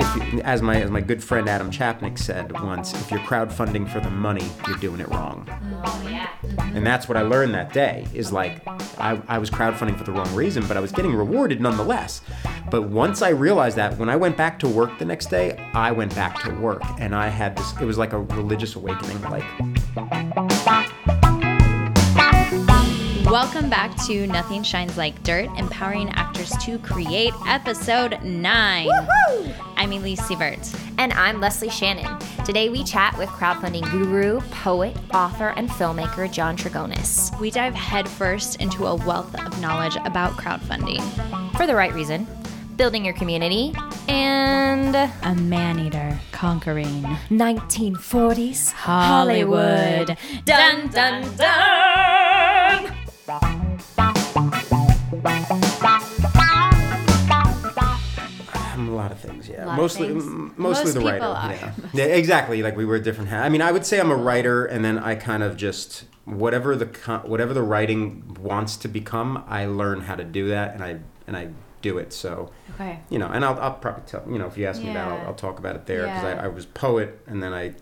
if you, as my as my good friend Adam Chapnick said once, if you're crowdfunding for the money, you're doing it wrong. Oh yeah. Mm-hmm. And that's what I learned that day is like I, I was crowdfunding for the wrong reason, but I was getting rewarded nonetheless. But once I realized that, when I went back to work the next day, I went back to work and I had this it was like a religious awakening. Like Welcome back to Nothing Shines Like Dirt, empowering actors to create, episode 9. I'm Elise Sievert. And I'm Leslie Shannon. Today we chat with crowdfunding guru, poet, author, and filmmaker John Trigonis. We dive headfirst into a wealth of knowledge about crowdfunding. For the right reason, building your community, and A man eater conquering 1940s Hollywood. Dun dun dun! A lot of things, yeah. mostly things. m- mostly Most the writer. Yeah. yeah, exactly. Like we were different. Ha- I mean, I would say I'm a writer, and then I kind of just whatever the co- whatever the writing wants to become, I learn how to do that, and I and I do it. So Okay. you know, and I'll, I'll probably tell you know if you ask me about, it, I'll, I'll talk about it there because Yeah. I, I was poet, and then I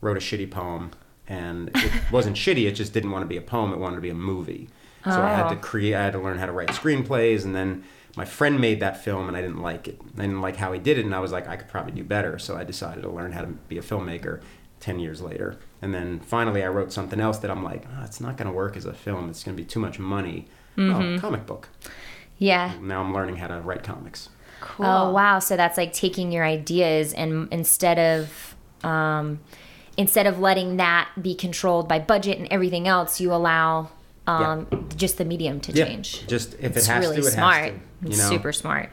wrote a shitty poem, and it wasn't shitty. It just didn't want to be a poem. It wanted to be a movie. So I had to Oh. create. I had to learn how to write screenplays, and then my friend made that film, and I didn't like it. I didn't like how he did it, and I was like, I could probably do better. So I decided to learn how to be a filmmaker. Ten years later, and then finally, I wrote something else that I'm like, oh, it's not going to work as a film. It's going to be too much money. Oh, comic book. yeah. Now I'm learning how to write comics. Cool. Oh wow! So that's like taking your ideas and instead of um, instead of letting that be controlled by budget and everything else, you allow um, just the medium to Yeah, change. just if it's it has really to, it smart. has to. You know? super smart.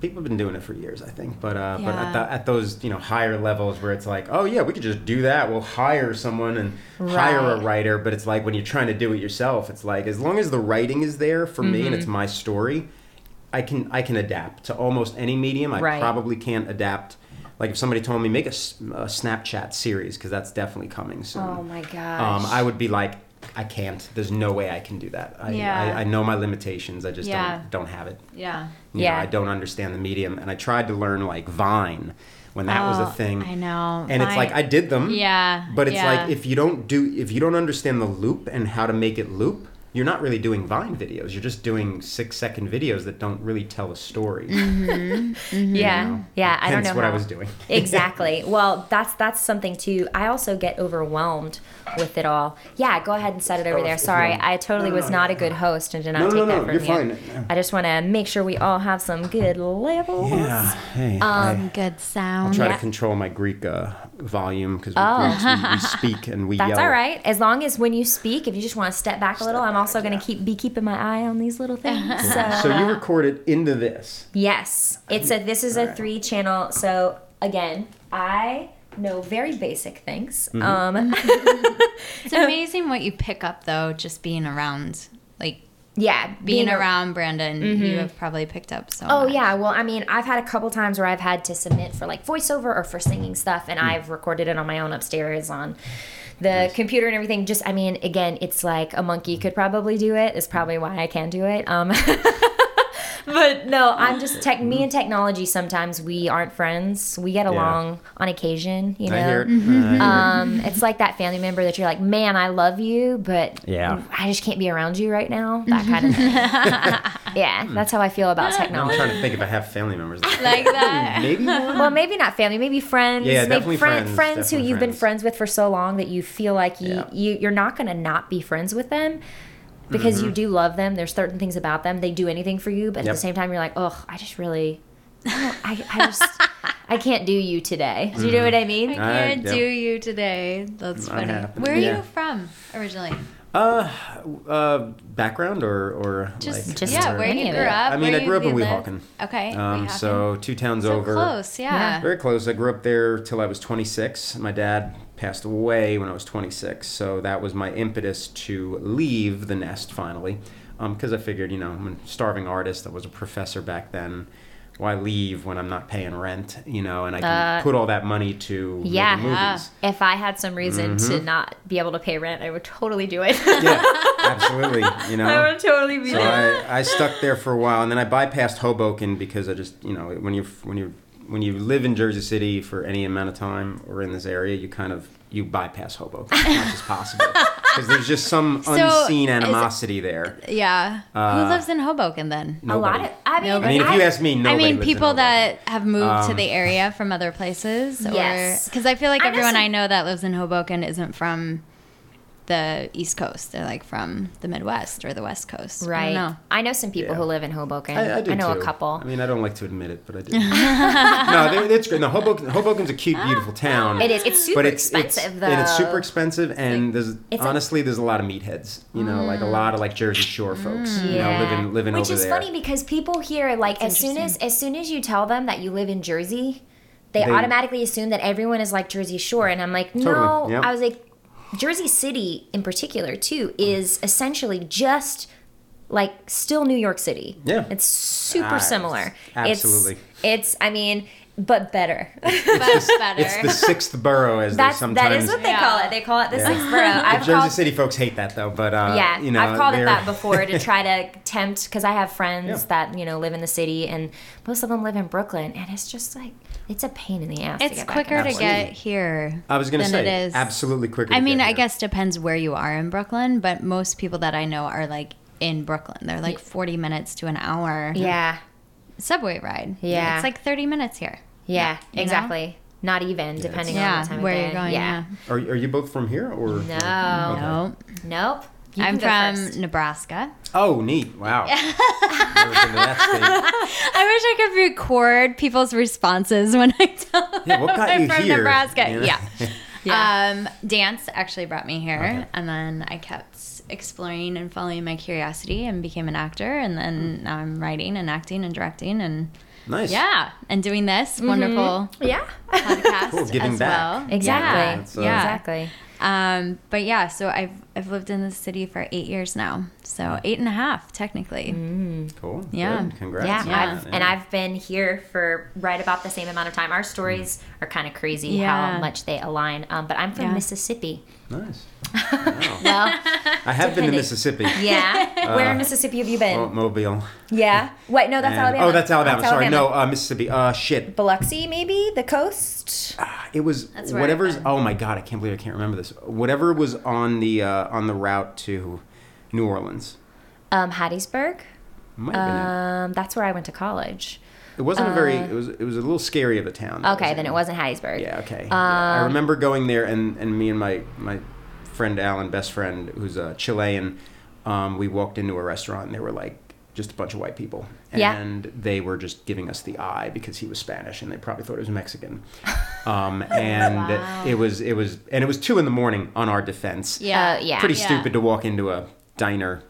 People have been doing it for years, I think. But uh, but at, the, at those you know higher levels where it's like, oh yeah, we could just do that. We'll hire someone and hire a writer. But it's like when you're trying to do it yourself, it's like as long as the writing is there for me and it's Mm-hmm. my story, I can I can adapt to almost any medium. I Right. probably can't adapt. Like if somebody told me make a Snapchat series because that's definitely coming soon. Oh my gosh! Um, I would be like, I can't. There's no way I can do that. I, Yeah. I, I know my limitations. I just Yeah. don't don't have it. Yeah. You Yeah. know, I don't understand the medium, and I tried to learn like Vine when that was Oh, a thing. I know. And it's like I did them. Yeah. But it's yeah. like if you don't do if you don't understand the loop and how to make it loop, you're not really doing Vine videos. You're just doing six second videos that don't really tell a story. yeah, know? yeah. I don't know what I was doing. exactly. Well, that's that's something too. I also get overwhelmed with it all. Yeah, go ahead and set it over Oh, there. Sorry, I totally No, no, was no, not a no. good host and did not No, no, take no, that from you're you. fine. I just want to make sure we all have some good levels. yeah. Hey. um, I, good sound. I'll try yeah. to control my Greek uh, volume because Oh. we, we speak and we yell. That's yell. all right. As long as when you speak, if you just want to step back a little, I'm also going to keep be keeping my eye on these little things. So, So you recorded into this. yes, it's a this is a three channel. So again, I know very basic things. Mm-hmm. Um, It's amazing what you pick up though, just being around, like yeah, being a- around Brandon. You have probably picked up so. Oh much. yeah, well, I mean, I've had a couple times where I've had to submit for like voiceover or for singing stuff, and I've recorded it on my own upstairs on the computer and everything. Just, I mean, again, it's like a monkey could probably do it. Is probably why I can do it. Um, but no, I'm just tech. Me and technology. Sometimes we aren't friends. We get along on occasion. You know. I hear it. I hear it. Um, it's like that family member that you're like, man, I love you, but Yeah. I just can't be around you right now. That kind of thing. yeah, that's how I feel about technology. I'm trying to think if I have family members. like that. Maybe one. well, maybe not family, maybe friends. Yeah, maybe definitely friend- friends, Friends who you've been friends. friends with for so long that you feel like you, Yeah. you you're not going to not be friends with them because Mm-hmm. you do love them. There's certain things about them they do anything for you, but at Yep. the same time you're like, oh, I just really, I, I, I just, I can't do you today. Do you know what I mean? I I- can't yeah. do you today. That's funny. Where are Yeah. you from originally? Uh, uh, background or or Just, like, Just yeah, or- where any you of grew up. I mean, I grew up in lived. Weehawken. Okay. Um, Weehawken. so two towns So over. close, yeah. Very close. I grew up there till I was 26. My dad passed away when I was 26, so that was my impetus to leave the nest finally. Because I figured, you know, I'm a starving artist. I was a professor back then. Why leave when I'm not paying rent? You know, and I can Uh, put all that money to Yeah. movies. If I had some reason to Mm-hmm. not be able to pay rent, I would totally do it. Yeah, absolutely. You know, I would totally be So there. I, I stuck there for a while, and then I bypassed Hoboken because I just, you know, when you're when you're when you live in Jersey City for any amount of time or in this area, you kind of you bypass Hoboken as much as possible because there's just some So, unseen is it- animosity there. Yeah. Uh, Who lives in Hoboken then? A lot of. I mean, Nobody. I mean, if you ask me, I mean, lives people Hoboken. that have moved to Um, the area from other places. Yes. Because I feel like I know everyone some- I know that lives in Hoboken isn't from the East Coast. They're like from the Midwest or the West Coast. Right. I don't know. I know some people Yeah. who live in Hoboken. I, I do know too. a couple. I mean, I don't like to admit it, but I do. no, they- it's great. No, Hoboken, Hoboken's a cute, beautiful town. It is. It's super but it's, expensive it's, though. And it's super expensive, and there's it's a- honestly there's a lot of meatheads. You know, like a mm. lot of like Jersey Shore mm, folks. You know, living living Which over is funny because people here, like, as soon as as soon as you tell them that you live in Jersey, they, They- automatically assume that everyone is like Jersey Shore, and I'm like, no. Totally, yep. I was like, Jersey City in particular too is essentially just like still New York City. Yeah. it's super Ah, similar. absolutely. It's, it's I mean, but better. But better. It's the sixth borough, as That's they sometimes. that is what they Yeah. call it. They call it the Yeah. sixth borough. I've Jersey called City folks hate that though, but uh, yeah, you know, I've called it that before to try to tempt because I have friends Yeah. that you know live in the city, and most of them live in Brooklyn, and it's just like it's a pain in the ass. to It's get quicker and to get here. I was gonna say it is. absolutely quicker. I to mean, get I here. guess depends where you are in Brooklyn, but most people that I know are like in Brooklyn. They're like 40 minutes to an hour Yeah, subway ride. Yeah. It's like 30 minutes here. yeah, You know? exactly. Not even depending on Yeah, the time where you're going. Yeah. Are, are you both from here or? No. Okay. No. Nope. You I'm from first. Nebraska. Oh, neat! Wow. Never been to that I wish I could record people's responses when I tell them Yeah, what got I'm you from here? Nebraska. You? Yeah. Yeah. Um, dance actually brought me here, Okay. and then I kept exploring and following my curiosity and became an actor, and then now I'm writing and acting and directing and Nice. yeah, and doing this wonderful Yeah. podcast Cool, giving as back. well. Exactly. Yeah. Uh, yeah. Exactly. Um, but yeah, so I've I've lived in this city for eight years now, so eight and a half technically. Cool. Yeah. Good. Congrats. Yeah, Yeah. I've, and I've been here for right about the same amount of time. Our stories are kind of crazy Yeah. how much they align. Um, but I'm from Yeah. Mississippi. Nice. Wow. Well, I have been to Mississippi. yeah. Where in Mississippi have you been? Mo- Mobile. yeah. Wait, no, that's And- Alabama. Oh, that's Alabama. Sorry, no, uh, Mississippi. Uh, shit. Biloxi, maybe the coast. It was That's where I've whatever's. Oh my god, I can't believe I can't remember this. Whatever was on the uh, on the route to New Orleans. Um, Hattiesburg. Might have been it. Um, that's where I went to college. It wasn't a very. It was. It was a little scary of a town. Okay, then in. it wasn't Hattiesburg. Yeah. Okay. Yeah, I remember going there, and and me and my my friend Alan, best friend, who's a Chilean, um, we walked into a restaurant, and they were like just a bunch of white people, Yeah. and they were just giving us the eye because he was Spanish, and they probably thought it was Mexican. Um, and Wow. it was it was and it was two in the morning on our defense. Yeah, Uh, yeah. Pretty Yeah. stupid to walk into a diner.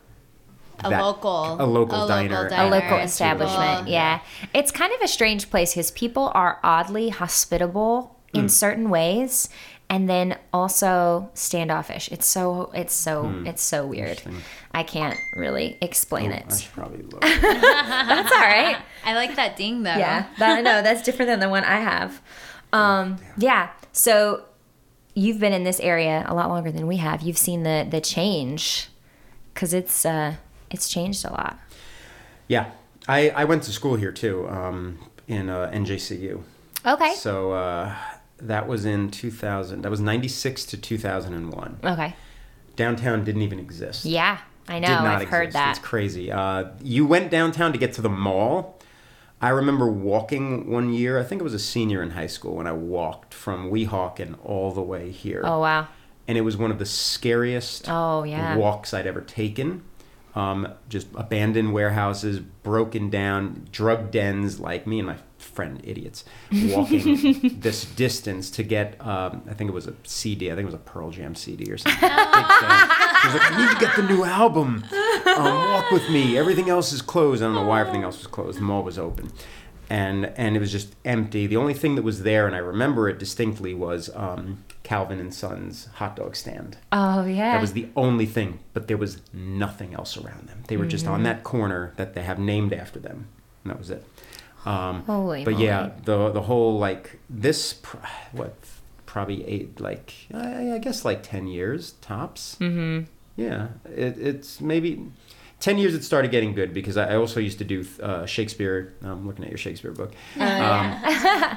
A that- local, a local diner. a local establishment. Cool. Yeah. It's kind of a strange place because people are oddly hospitable in certain ways and then also standoffish. It's so it's so it's so weird. Hmm. I can't really explain I it. should probably look. That's all right. I like that ding though. Yeah. That, I know that's different than the one I have. Um yeah. So you've been in this area a lot longer than we have. You've seen the the change cuz it's uh it's changed a lot. yeah, I I went to school here too, um, in uh, NJCU. Okay. So uh, that was in 2000. That was 96 to 2001. Okay. Downtown didn't even exist. Yeah. I know. Did not I've heard that. It's crazy. Uh, you went downtown to get to the mall. I remember walking one year. I think it was a senior in high school when I walked from Weehawken all the way here. Oh wow. And it was one of the scariest Oh, yeah. walks I'd ever taken. Um, just abandoned warehouses, broken down, drug dens, like me and my friend idiots walking this distance to get. Um, I think it was a CD. I think it was a Pearl Jam CD or something. Big thing. She was like, "I need to get the new album. Um, walk with me. Everything else is closed. I don't know why everything else was closed. The mall was open." And, and it was just empty. The only thing that was there, and I remember it distinctly, was um, Calvin and Son's hot dog stand. Oh yeah. That was the only thing, but there was nothing else around them. They were just Mm-hmm. on that corner that they have named after them, and that was it. Um, Holy but yeah, the the whole like this, pr- what probably eight like I, I guess like ten years tops. Mm-hmm. Yeah, it, it's maybe 10 years it started getting good because I also used to do uh, Shakespeare. I'm looking at your Shakespeare book. Oh, um,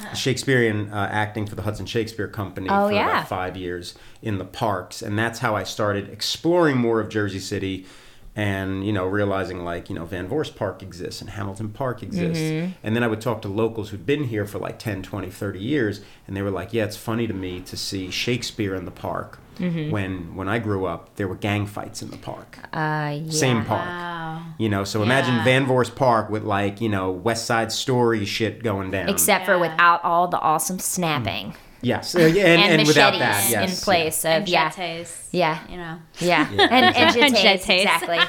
Shakespearean uh, acting for the Hudson Shakespeare Company Oh, for yeah. about five years in the parks. And that's how I started exploring more of Jersey City and, you know, realizing like, you know, Van Vorst Park exists and Hamilton Park exists. Mm-hmm. And then I would talk to locals who'd been here for like 10, 20, 30 years. And they were like, yeah, it's funny to me to see Shakespeare in the park. Mm-hmm. When when I grew up, there were gang fights in the park. Uh, yeah. Same park. Wow. You know, so imagine Van Vorst Park with like, you know, West Side Story shit going down. Except for without all the awesome snapping yes. Uh, yeah, and, and, and, without that, yes. in place And of yeah. jetés, Yeah. You know. Yeah, and, and And jetés, jetés. exactly.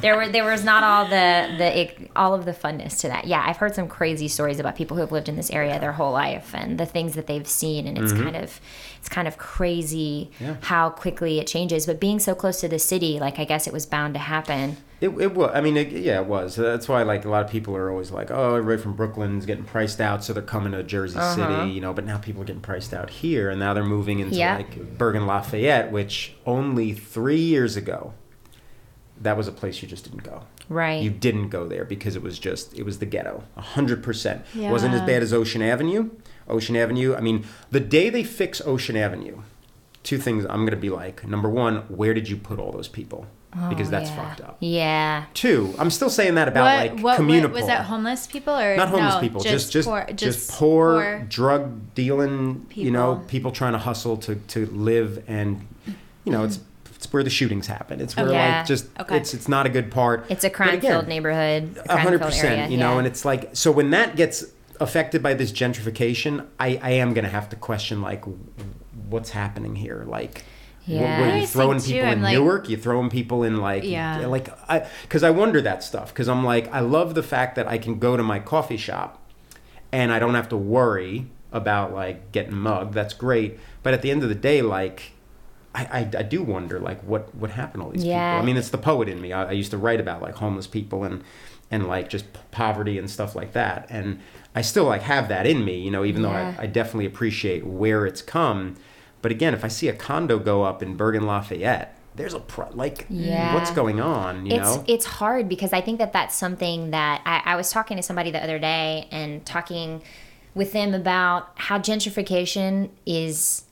there were there was not all the the all of the funness to that. Yeah, I've heard some crazy stories about people who have lived in this area their whole life and the things that they've seen, and it's kind of it's kind of crazy Mm-hmm. Yeah. how quickly it changes. But being so close to the city, like I guess it was bound to happen. It, it was. I mean, it, yeah, it was. That's why, like, a lot of people are always like, "Oh, everybody from Brooklyn's getting priced out, so they're coming to Jersey uh-huh. City," you know. But now people are getting priced out here, and now they're moving into Yeah. like Bergen Lafayette, which only three years ago, that was a place you just didn't go. Right. You didn't go there because it was just it was the ghetto, a hundred percent. wasn't as bad as Ocean Avenue. Ocean Avenue. I mean, the day they fix Ocean Avenue, two things I'm gonna be like. Number one, where did you put all those people? Oh, because Oh, that's yeah. fucked up. Yeah. Two, I'm still saying that about what, like what, what was that? Homeless people or Not homeless no, people, just just poor, just, poor, poor drug dealing. You know, people. people trying to hustle to to live, and you know, it's it's where the shootings happen. It's where Yeah. like just Okay. it's it's not a good part. It's a crime filled neighborhood. a hundred percent. You know, yeah. and it's like so when that gets affected by this gentrification, I I am gonna have to question like what's happening here, like. Yeah. I you throwing think, too, people in like- Newark? You throwing people in like Yeah. like I because I wonder that stuff because I'm like I love the fact that I can go to my coffee shop and I don't have to worry about like getting mugged. That's great, but at the end of the day, like I, I, I do wonder like what what happened to all these Yeah. people. I mean, it's the poet in me. I, I used to write about like homeless people and and like just p- poverty and stuff like that, and I still like have that in me, you know. Even Yeah. though I, I definitely appreciate where it's come, but again, if I see a condo go up in Bergen Lafayette. There's a pro- like, Yeah. what's going on? You it's know, it's hard because I think that that's something that I, I was talking to somebody the other day and talking with them about how gentrification is,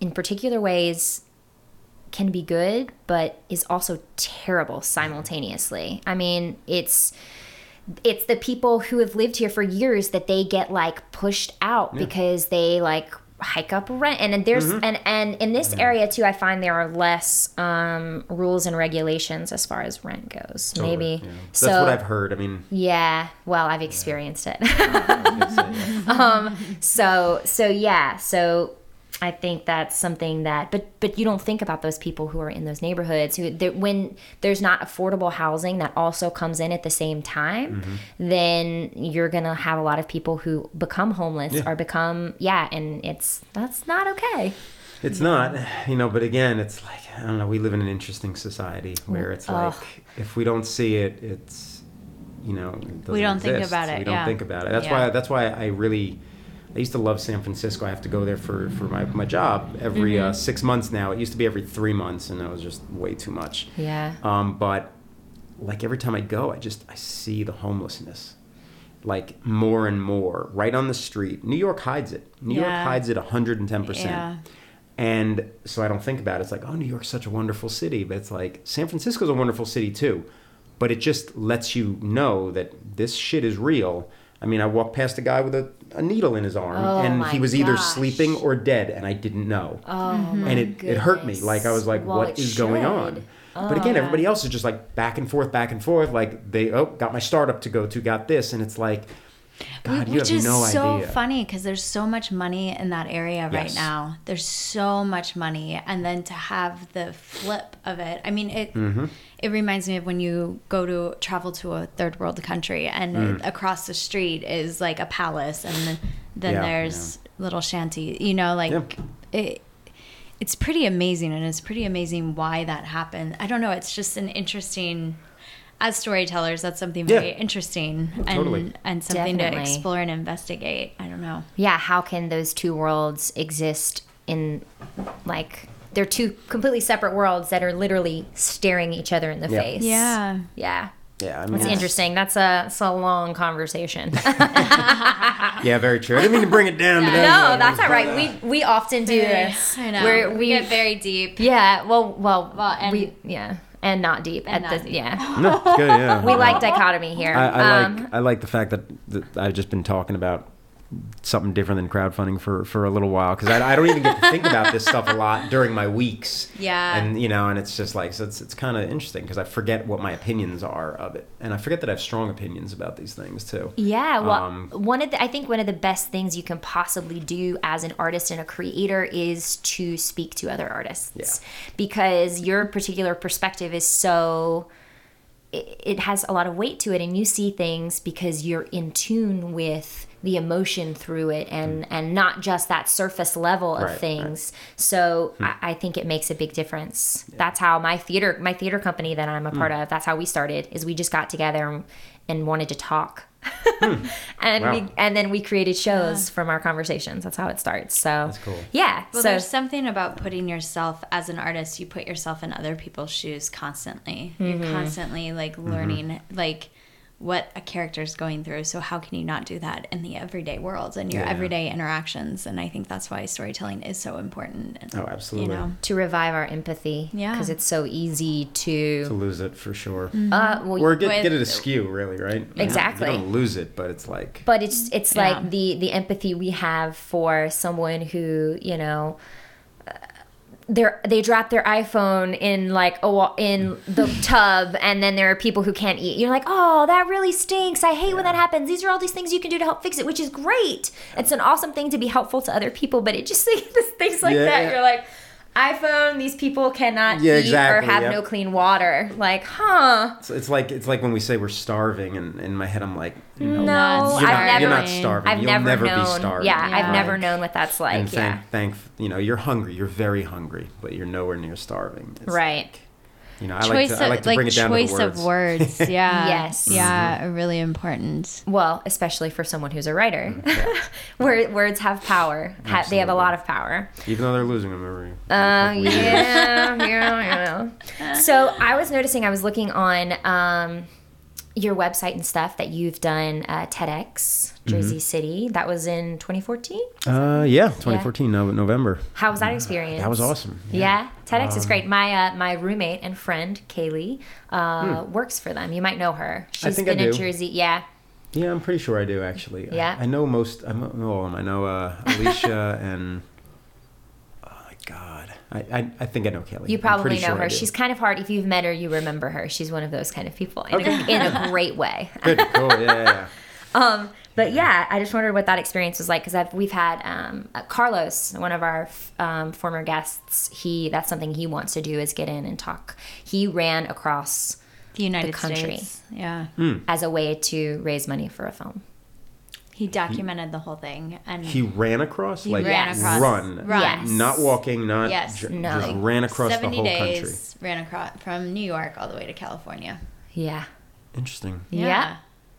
in particular ways, can be good, but is also terrible simultaneously. I mean, it's it's the people who have lived here for years that they get like pushed out because they like hike up rent and then there's Mm-hmm. and and in this area too i find there are less um rules and regulations as far as rent goes maybe Yeah. That's what I've heard. I mean, yeah well i've experienced it uh, um so so yeah so i think that's something that but but you don't think about those people who are in those neighborhoods who that when there's not affordable housing that also comes in at the same time Mm-hmm. then you're gonna have a lot of people who become homeless Yeah. or become yeah and it's that's not okay It's not, you know, but again, it's like, I don't know, we live in an interesting society where it's like, Ugh. if we don't see it, it's, you know, it doesn't We don't think about it, We don't yeah. think about it. That's Yeah. why, that's why I really, I used to love San Francisco. I have to go there for, for my, my job every Mm-hmm. uh, six months now. It used to be every three months, and that was just way too much. yeah Um, but like every time I go, I just I see the homelessness, like more and more right on the street. New York hides it. New York hides it hundred and ten percent. Yeah. And so I don't think about it. It's like, oh, New York's such a wonderful city, but it's like San Francisco's a wonderful city too. But it just lets you know that this shit is real. I mean, I walked past a guy with a, a needle in his arm, Oh and he was either gosh. sleeping or dead, and I didn't know oh and it, it hurt me. Like I was like, Well, what is going on? should. But again, Oh. everybody else is just like back and forth, back and forth. Like they oh got my startup to go to, got this, and it's like, God, you Which have is no so idea. funny because there's so much money in that area right now. There's so much money, and then to have the flip of it. I mean, it Mm-hmm. It reminds me of when you go to travel to a third world country, and Mm. across the street is like a palace, and then, then Yeah, there's little shanty. You know, like Yeah. it. It's pretty amazing, and it's pretty amazing why that happened. I don't know. It's just an interesting. As storytellers, that's something very Yeah. interesting and totally. and something to explore and investigate. I don't know. yeah how can those two worlds exist in like they're two completely separate worlds that are literally staring each other in the Yeah. face Yeah. yeah Yeah, I mean, It's interesting. That's a, it's a long conversation. Yeah, very true. I didn't mean to bring it down to that. no, level, that's all but, right. uh, We we often do this. I know. Where we we get very deep. yeah. Well, well, Well, and- we yeah, and not deep And at not the deep. yeah. No, good. Yeah, We like dichotomy here. I, I Um, like I like the fact that, that I've just been talking about something different than crowdfunding for for a little while because I, I don't even get to think about this stuff a lot during my weeks. Yeah. and you know, and it's just like so it's it's kind of interesting because I forget what my opinions are of it, and I forget that I have strong opinions about these things too. Yeah, well, Um, one of the, I think one of the best things you can possibly do as an artist and a creator is to speak to other artists Yeah. because your particular perspective is so it, it has a lot of weight to it and you see things because you're in tune with the emotion through it and mm. and not just that surface level of Right, right. things. So hmm. I, I think it makes a big difference. That's how my theater my theater company that i'm a part hmm. of that's how we started is we just got together and, and wanted to talk. Hmm. And Wow. we and then we created shows from our conversations. That's how it starts. So That's cool. yeah Well, so there's something about putting yourself as an artist. You put yourself in other people's shoes constantly. You're mm-hmm. constantly like mm-hmm. learning, like what a character is going through. So how can you not do that in the everyday world and your Yeah. everyday interactions? And I think that's why storytelling is so important. Oh, absolutely. You know, to revive our empathy Yeah. because it's so easy To to lose it for sure, uh well, or get With- get it askew, really, right? Exactly. You don't lose it, but it's like but it's it's Yeah. like the the empathy we have for someone who you know they're, they drop their iPhone in like a in the tub, and then there are people who can't eat. You're like, oh, that really stinks. I hate when that happens. These are all these things you can do to help fix it, which is great. It's an awesome thing to be helpful to other people, but it just things like Yeah, that. yeah. You're like, iPhone. These people cannot Yeah, eat exactly, or have yep. no clean water. Like, huh? it's, it's like it's like when we say we're starving, and in my head I'm like, no, No, you're I've not, never. you're not starving. I've You'll never, never, known. be starving. Yeah, Yeah. I've never known what that's like. and thank, yeah. thank you know you're hungry you're very hungry but you're nowhere near starving It's Right. like, you know i like choice to, I like of bring like it down choice to the of words. words. Yeah. Yes. Yeah. Really important. Well, especially for someone who's a writer, Yeah. Word, words have power. Ha- they have a lot of power. even though they're losing them every, every Uh, couple yeah, yeah, yeah. So I was noticing, I was looking on um, your website and stuff that you've done uh, TEDx Jersey Mm-hmm. City. That was in 2014. uh yeah 2014 no, november How was that experience? that was awesome Yeah, TEDx Um, is great. My uh, my roommate and friend Kaylee uh, works for them. You might know her. She's Hmm. think I been in do. Jersey. Yeah, yeah i'm pretty sure i do actually I- Yeah? i, know most i know all of them i know uh, alicia and oh my god I, I i think i know kelly you probably know sure her. She's kind of hard. If you've met her, you remember her. She's one of those kind of people in, a, in a great way. good cool yeah yeah, yeah. Um, but yeah, I just wondered what that experience was like because we've had um, uh, Carlos, one of our um, former guests. He that's something he wants to do is get in and talk. He ran across The United country. States. Yeah. as a way to raise money for a film. He documented the whole thing and he ran across like ran across. run Run. Yes. not walking not Yes. ju- No. just ran across the 70 whole days, country ran across from New York all the way to California. Yeah, interesting yeah.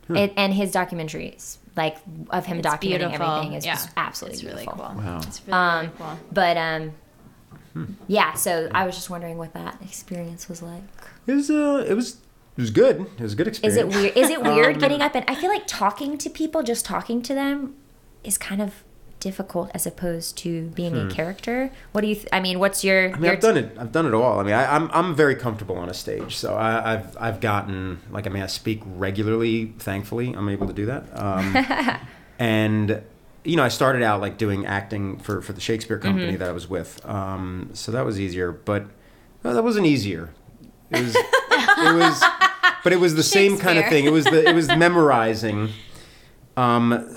It, and his documentaries, like of him It's documenting beautiful. everything, is Yeah. just absolutely It's really beautiful. cool. Wow. It's really, Um, really cool. But um, yeah. So I was just wondering what that experience was like. It was uh, it was it was good. It was a good experience. Is experience. it weird? Is it weird Um, getting up and I feel like talking to people, just talking to them, is kind of difficult as opposed to being a character. What do you? Th- I mean, what's your? Hmm. I mean, your I've done it. I've done it all. I mean, I, I'm I'm very comfortable on a stage, so I, I've I've gotten like I mean, I speak regularly. Thankfully, I'm able to do that. Um, and you know, I started out like doing acting for for the Shakespeare company Mm-hmm. that I was with. Um, so that was easier, but that wasn't easier. It was it was, but it was the same kind of thing. It was the it was memorizing. Um,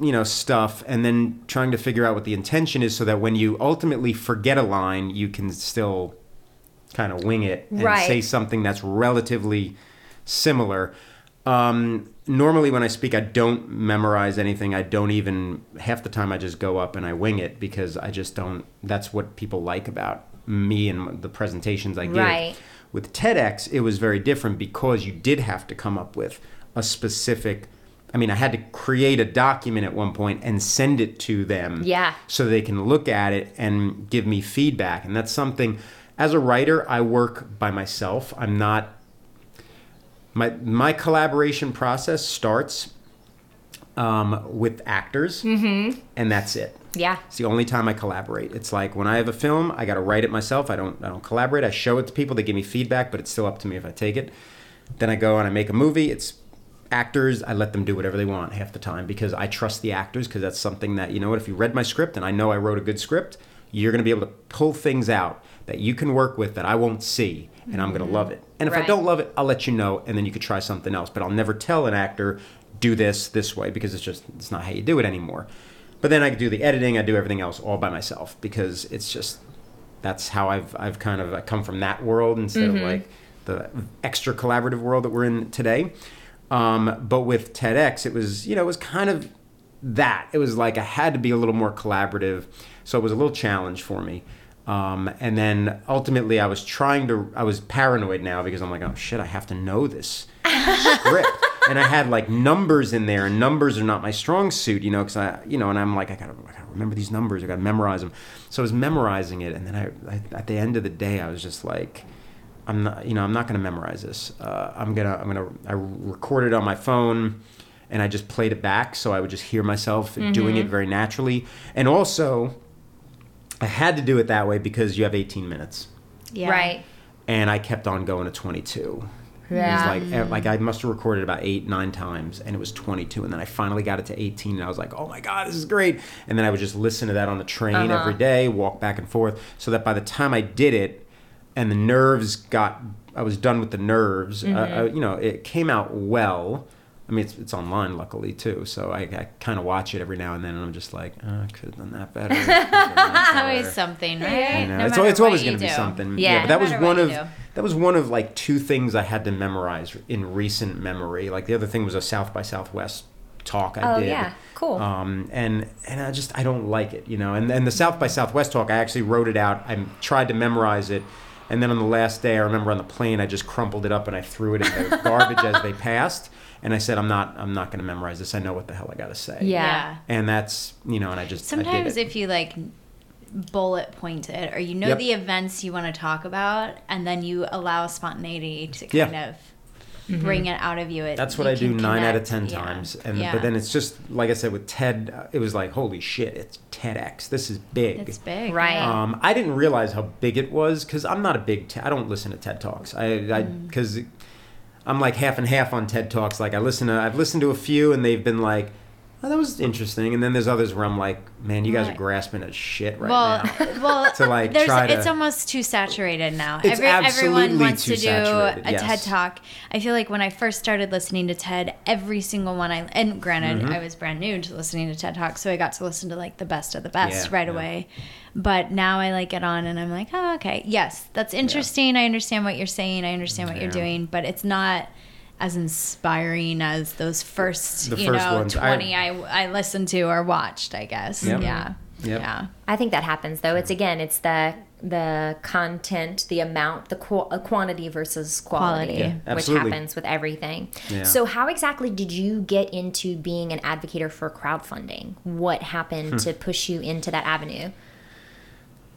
you know, stuff, and then trying to figure out what the intention is, so that when you ultimately forget a line, you can still kind of wing it and Right. say something that's relatively similar. Um, normally, when I speak, I don't memorize anything. I don't even half the time. I just go up and I wing it because I just don't. That's what people like about me and the presentations I give. Right. With TEDx, it was very different because you did have to come up with a specific. I mean, I had to create a document at one point and send it to them. Yeah. So they can look at it and give me feedback. And that's something, as a writer, I work by myself. I'm not. my my collaboration process starts um, with actors, and that's it. Yeah. It's the only time I collaborate. It's like when I have a film, I got to write it myself. I don't I don't collaborate. I show it to people. They give me feedback, but it's still up to me if I take it. Then I go and I make a movie. It's actors. I let them do whatever they want half the time because I trust the actors because that's something that you know what if you read my script and I know I wrote a good script, you're going to be able to pull things out that you can work with that I won't see and I'm going to mm-hmm. love it. And if I don't love it, I'll let you know and then you could try something else, but I'll never tell an actor do this this way because it's just it's not how you do it anymore. But then I do the editing, I do everything else all by myself because it's just that's how I've I've kind of I come from that world instead of mm-hmm. like the extra collaborative world that we're in today. Um, but with TEDx, it was you know it was kind of that. It was like I had to be a little more collaborative, so it was a little challenge for me. Um, and then ultimately, I was trying to. I was paranoid now because I'm like, oh shit, I have to know this script. and I had like numbers in there, and numbers are not my strong suit, you know, because I, you know, and I'm like, I gotta, I gotta remember these numbers, I gotta memorize them. So I was memorizing it, and then I, I at the end of the day, I was just like, I'm not, you know, I'm not gonna memorize this. Uh, I'm gonna, I'm gonna, I recorded it on my phone, and I just played it back, so I would just hear myself doing it very naturally, and also. I had to do it that way because you have 18 minutes Yeah. Right. and I kept on going to 22. Yeah. It was like like I must have recorded about eight nine times, and it was 22, and then I finally got it to 18, and I was like, oh my god, this is great. And then I would just listen to that on the train Uh-huh. every day, walk back and forth, so that by the time I did it, and the nerves got, I was done with the nerves. Uh, Mm-hmm. uh, you know, it came out well. I mean, it's, it's online, luckily too. So I, I kind of watch it every now and then, and I'm just like, oh, I could have done that better. could've done that It's always better." something, You right? know, No it's, matter it's what always you going to be do. something. Yeah. but that No was one of do. that was one of like two things I had to memorize in recent memory. Like the other thing was a South by Southwest talk I Oh, did. yeah. Cool. Um, and and I just I don't like it, you know. And and the South by Southwest talk, I actually wrote it out. I tried to memorize it, and then on the last day, I remember on the plane, I just crumpled it up and I threw it in the garbage as they passed. And I said, I'm not I'm not going to memorize this. I know what the hell I got to say. Yeah. And that's you know, and I just I did Sometimes it. if you like bullet point it or you know Yep. the events you want to talk about and then you allow spontaneity to Yeah. kind of bring it out of you. It, That's what you I do can nine out of ten Yeah. times, and Yeah. but then it's just like I said with TED, uh, it was like holy shit, it's TEDx. This is big. it's big. Right. Um, I didn't realize how big it was because I'm not a big. Te- I don't listen to TED talks. I Mm. because I'm like half and half on TED talks. Like I listen to, I've listened to a few, and they've been like, oh, that was interesting. And then there's others where I'm like, man, you guys are grasping at shit right well, now. well, To, like, there's, try to- it's almost too saturated now. It's everyone absolutely wants too to do saturated, a yes. TED talk. I feel like when I first started listening to TED, every single one I and granted Mm-hmm. I was brand new to listening to TED talk, so I got to listen to like the best of the best Yeah, right yeah. away. But now I like get on and I'm like, oh, okay, yes, that's interesting. I understand what you're saying. I understand what you're doing, but it's not as inspiring as those first, The you first know, ones. 20 I, I listened to or watched, I guess. Yep. Yeah. Yep. Yeah. I think that happens though. It's again, it's the the content, the amount, the qu- uh, quantity versus quality, Quality. Yeah, which happens with everything. Yeah. So, how exactly did you get into being an advocate for crowdfunding? What happened Hmm. to push you into that avenue?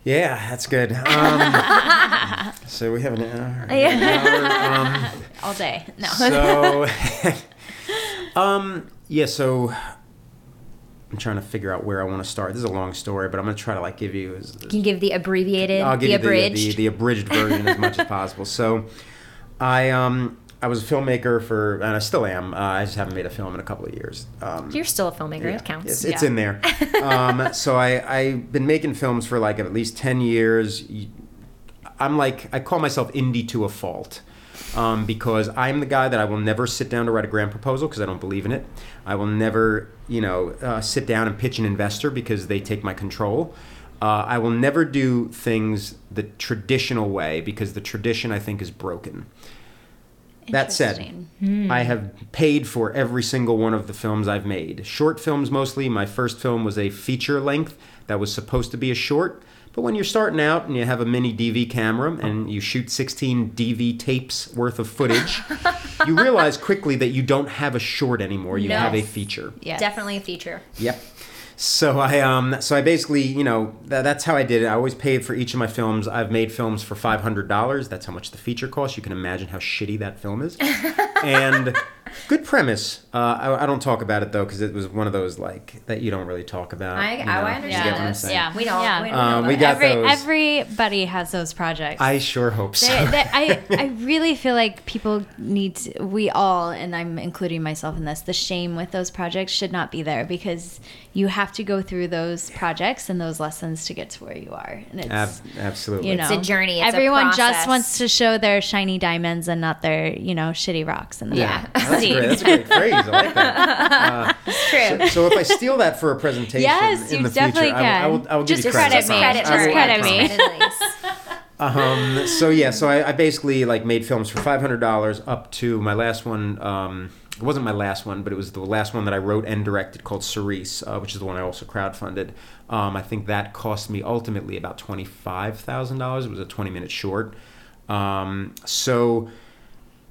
Yeah, that's good. Um, so we have an hour. hour, um, All day. No. so um yeah so i'm trying to figure out where i want to start this is a long story but i'm going to try to like give you as, Can you give the abbreviated, i'll give the you the, abridged? the, the abridged version as much as possible so i um i was a filmmaker for and i still am uh, i just haven't made a film in a couple of years um You're still a filmmaker. yeah, It counts. It's, it's Yeah. in there. um, so I I've been making films for like at least ten years. I'm like I call myself indie to a fault. Um, because I'm the guy that I will never sit down to write a grant proposal because I don't believe in it. I will never, you know, uh, sit down and pitch an investor because they take my control. Uh, I will never do things the traditional way because the tradition I think is broken. That said, Interesting. Hmm. I have paid for every single one of the films I've made. Short films mostly. My first film was a feature length that was supposed to be a short. But when you're starting out and you have a mini DV camera and you shoot 16 DV tapes worth of footage, you realize quickly that you don't have a short anymore. You No. have a feature. Yes. Definitely a feature. Yep. So I um so I basically you know tha- that's how I did it. I always paid for each of my films. I've made films for five hundred dollars. That's how much the feature costs. You can imagine how shitty that film is. and good premise. Uh, I, I don't talk about it though because it was one of those like that you don't really talk about. I, you I know? You understand get what I'm saying? Yeah. We don't. Yeah. We, don't Um, we got. Every, those. everybody has those projects. I sure hope so. They- they- I, I really feel like people need to, we all, and I'm including myself in this, the shame with those projects should not be there because you have to go through those projects and those lessons to get to where you are. And it's, Ab- absolutely. you know, it's a journey, it's Everyone process. just wants to show their shiny diamonds and not their, you know, shitty rocks in the Yeah. back. That's great. That's a great phrase. I like that. It's true. So, so if I steal that for a presentation Yes, in the future, definitely I, will- I will, I will Just give you credit. credit me. Just I credit me. promise. Credit at. Um, so yeah, so I, I basically like made films for five hundred dollars up to my last one. Um, it wasn't my last one, but it was the last one that I wrote and directed called Cerise, uh, which is the one I also crowdfunded. Um, I think that cost me ultimately about twenty five thousand dollars. It was a twenty minute short. Um, so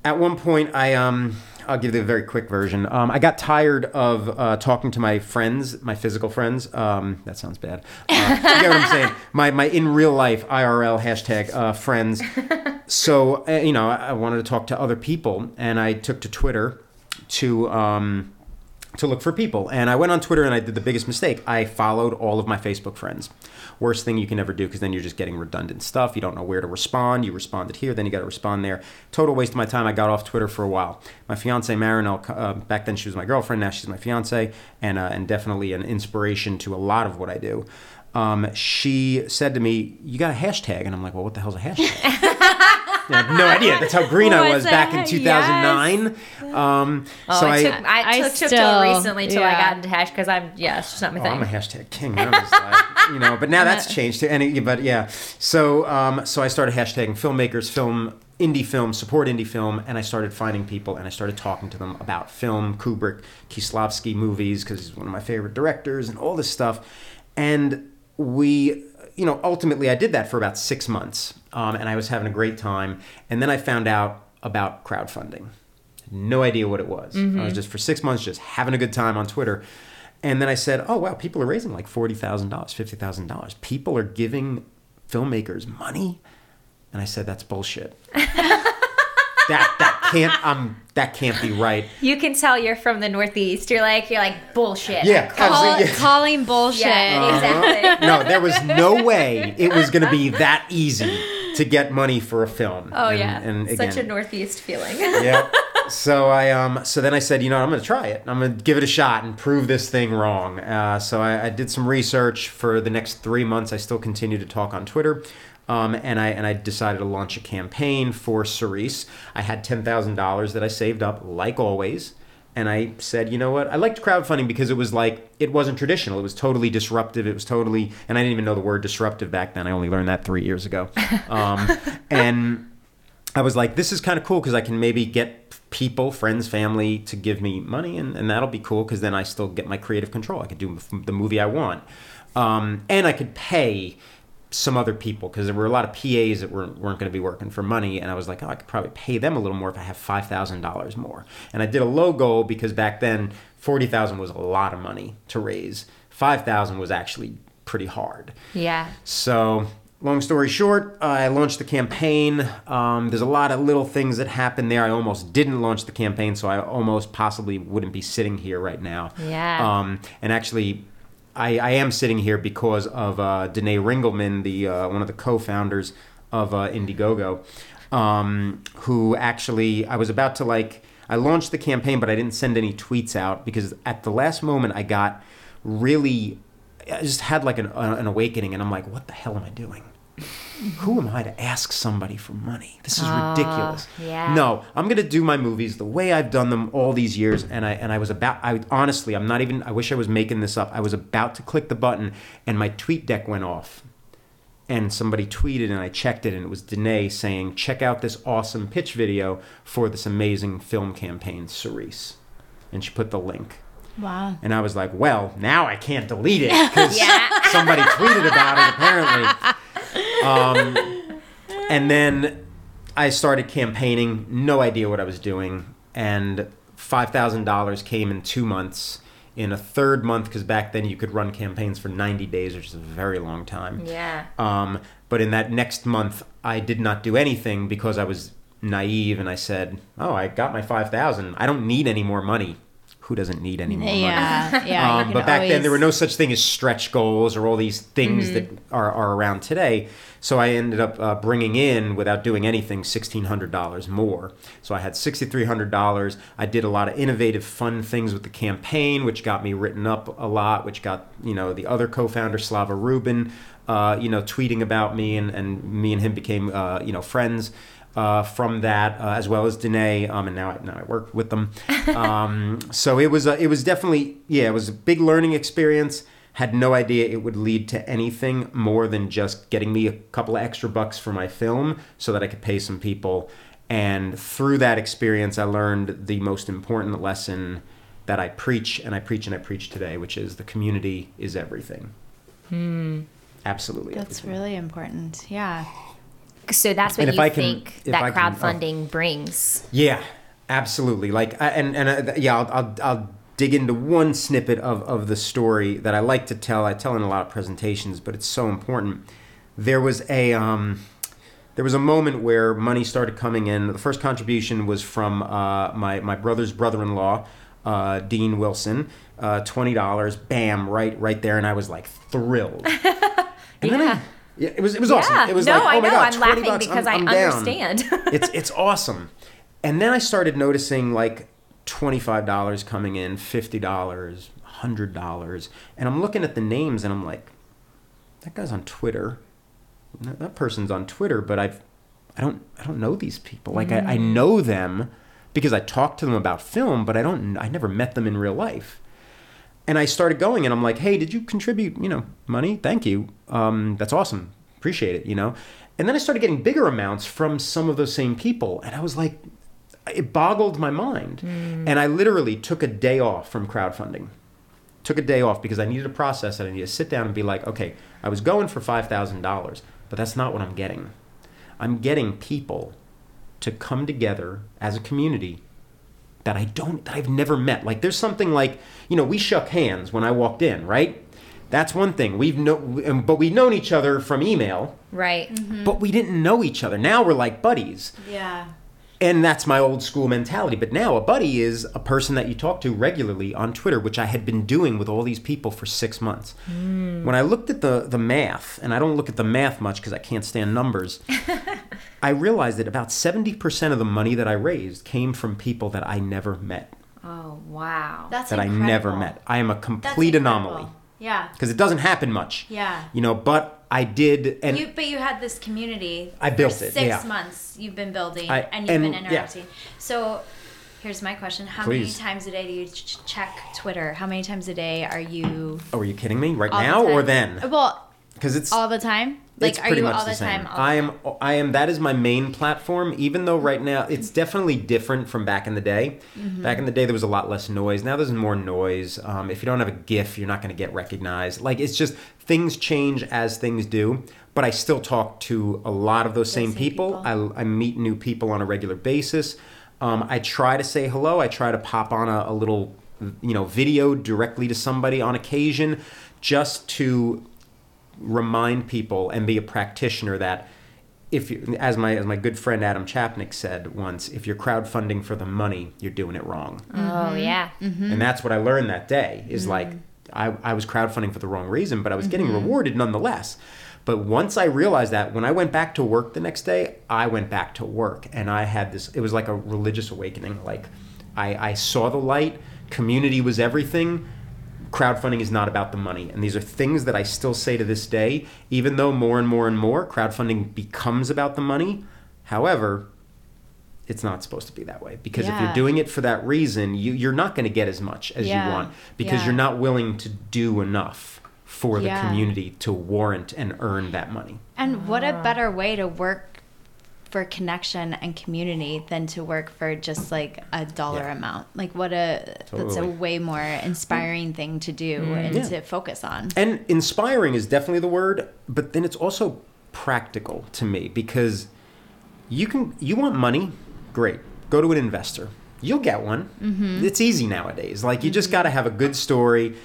at one point i um i'll give you a very quick version um, i got tired of uh, talking to my friends my physical friends um, that sounds bad uh, you get what i'm saying my, my in real life irl hashtag uh, friends so uh, you know I, wanted to talk to other people and i took to twitter to um, to look for people. And I went on Twitter and I did the biggest mistake. I followed all of my Facebook friends. Worst thing you can ever do because then you're just getting redundant stuff. You don't know where to respond. You responded here, then you got to respond there. Total waste of my time. I got off Twitter for a while. My fiance Marinelle, uh, back then she was my girlfriend. Now she's my fiance, and uh, and definitely an inspiration to a lot of what I do. Um, she said to me, "You got a hashtag," and I'm like, "Well, what the hell's a hashtag?" I have no idea. That's how green I was the back in heck? 2009. Um, Oh, so I, I, took, I, I took, took still- till recently till I got into hash because I'm yeah, it's just not my Oh, thing. I'm a hashtag king. I was like, you know, but now that's changed to any. But yeah, so um, so I started hashtagging filmmakers, film, indie film, support indie film, and I started finding people and I started talking to them about film, Kubrick, Kieslowski movies because he's one of my favorite directors and all this stuff, and we. You know, ultimately, I did that for about six months, um, and I was having a great time. And then I found out about crowdfunding no idea what it was. I was just for six months just having a good time on Twitter. And then I said, oh, wow, people are raising like $40,000, $50,000. People are giving filmmakers money. And I said, that's bullshit. that, that can't, um, that can't be right. You can tell you're from the Northeast. You're like you're like bullshit. Yeah, Call, yeah. Calling bullshit. Yeah, exactly. No, there was no way it was going to be that easy to get money for a film. Oh And- yeah, and such a Northeast feeling. yeah. So I um so then I said, you know, I'm going to try it. I'm going to give it a shot and prove this thing wrong. Uh, so I, I did some research for the next three months. I still continue to talk on Twitter. Um, and I and I decided to launch a campaign for Cerise. I had ten thousand dollars that I saved up, like always. And I said, you know what? I liked crowdfunding because it was like it wasn't traditional. It was totally disruptive. It was totally, and I didn't even know the word disruptive back then. I only learned that three years ago. Um, and I was like, this is kind of cool because I can maybe get people, friends, family to give me money, and, and that'll be cool because then I still get my creative control. I could do the movie I want. Um, and I could pay some other people because there were a lot of PAs that weren't, weren't going to be working for money. And I was like, oh, I could probably pay them a little more if I have $5,000 more. And I did a low goal because back then 40000 was a lot of money to raise. 5000 was actually pretty hard. yeah. So, long story short, I launched the campaign. Um, there's a lot of little things that happened there. I almost didn't launch the campaign, so I almost possibly wouldn't be sitting here right now. Yeah. Um, and actually, I, I am sitting here because of uh, Danae Ringelman, the uh, one of the co-founders of uh, Indiegogo, um, who actually I was about to like. I launched the campaign, but I didn't send any tweets out because at the last moment I got really I just had like an, an awakening, and I'm like, what the hell am I doing? Who am I to ask somebody for money? This is oh, ridiculous. yeah. No, I'm gonna do my movies the way I've done them all these years, and I and I was about. I honestly, I'm not even. I wish I was making this up. I was about to click the button, and my TweetDeck went off, and somebody tweeted, and I checked it, and it was Danae saying, "Check out this awesome pitch video for this amazing film campaign, Cerise," and she put the link. Wow. And I was like, well, now I can't delete it because Yeah. somebody tweeted about it apparently. Um, and then I started campaigning, no idea what I was doing, and five thousand dollars came in two months in a third month because back then you could run campaigns for 90 days, which is a very long time. Yeah. Um, but in that next month, I did not do anything because I was naive and I said, "Oh, I got my 5,000. I don't need any more money." Who doesn't need any more money? Yeah, yeah. Um, but back then, there were no such thing as stretch goals or all these things that are, are around today. So I ended up uh, bringing in, without doing anything, $1,600 more. So I had $6,300. I did a lot of innovative, fun things with the campaign, which got me written up a lot, which got, you know, the other co-founder, Slava Rubin, uh, you know, tweeting about me, and, and me and him became, uh, you know, friends uh, from that, uh, as well as Danae, um, and now I, now I work with them. Um, so it was a, it was definitely yeah, it was a big learning experience. Had no idea it would lead to anything more than just getting me a couple of extra bucks for my film, so that I could pay some people. And through that experience, I learned the most important lesson that I preach, and I preach and I preach today, which is the community is everything. Absolutely. That's everything. really important. Yeah. So that's what And if you I can- think if that I can- oh. crowdfunding brings. Yeah, absolutely. Like, I, and and uh, yeah, I'll, I'll I'll dig into one snippet of of the story that I like to tell. I tell in a lot of presentations, but it's so important. There was a um, there was a moment where money started coming in. The first contribution was from uh, my my brother's brother-in-law, uh, Dean Wilson. Uh, Twenty dollars, bam, right right there, and I was like thrilled. And then I- Yeah. yeah, it was it was awesome. Yeah. It was no, like, oh I my know. God, I'm 20 laughing bucks, because I'm- I'm I understand. it's it's awesome. And then I started noticing like twenty five dollars coming in, fifty dollars, hundred dollars, and I'm looking at the names and I'm like, that guy's on Twitter. That person's on Twitter, but I've I don't I don't know these people. Like I, I know them because I talked to them about film, but I don't I never met them in real life. And I started going and I'm like, hey, did you contribute, you know, money? Thank you. Um, that's awesome. Appreciate it, you know? And then I started getting bigger amounts from some of those same people. And I was like, it boggled my mind. Hmm. And I literally took a day off from crowdfunding. Took a day off because I needed to process it. I needed to sit down and be like, okay, I was going for $5,000, but that's not what I'm getting. I'm getting people to come together as a community that I don't that I've never met. Like there's something like, you know, we shook hands when I walked in, right? That's one thing. We've no but we've known each other from email, right. Mm-hmm. but we didn't know each other. Now we're like buddies. Yeah. And that's my old school mentality. But now a buddy is a person that you talk to regularly on Twitter, which I had been doing with all these people for six months. Hmm. When I looked at the, the math, and I don't look at the math much because I can't stand numbers, I realized that about 70% of the money that I raised came from people that I never met, Oh wow. That's that I never met. I am a complete anomaly Yeah. because it doesn't happen much. Yeah. You know, but I did. And you, but you had this community. I built it, Six yeah. months you've been building, I- and you've been and- yeah. interacting. So, here's my question: How Please. many times a day do you ch- check Twitter? How many times a day are you? oh, are you kidding me? Right now or then? Well, Because it's all the time. Like, it's are pretty you much all the, the, same. time? all I am. time? I am. That is my main platform. Even though right now it's definitely different from back in the day. Mm-hmm. Back in the day, there was a lot less noise. Now there's more noise. Um, if you don't have a GIF, you're not going to get recognized. Like it's just things change as things do. But I still talk to a lot of those same, same people. people. I, I meet new people on a regular basis. Um, I try to say hello. I try to pop on a, a little, you know, video directly to somebody on occasion, just to remind people and be a practitioner that if you, as my as my good friend Adam Chapnick said once, if you're crowdfunding for the money, you're doing it wrong. Oh yeah. Mm-hmm. And that's what I learned that day is mm-hmm. like I, I was crowdfunding for the wrong reason, but I was getting mm-hmm. rewarded nonetheless. But once I realized that, when I went back to work the next day, I went back to work and I had this, it was like a religious awakening. Like I, I saw the light, community was everything. Crowdfunding is not about the money. And these are things that I still say to this day, even though more and more and more crowdfunding becomes about the money. However, it's not supposed to be that way because if you're doing it for that reason, you, you're not going to get as much as Yeah. you want because Yeah. you're not willing to do enough for the community to warrant and earn that money. And what Ah. a better way to work for connection and community than to work for just like a dollar Yeah. amount. Like what a that's a way more inspiring thing to do and Yeah. to focus on. And inspiring is definitely the word, but then it's also practical to me because you can you want money, great. Go to an investor. you'll get one. Mm-hmm. It's easy nowadays. Like you just got to have a good story.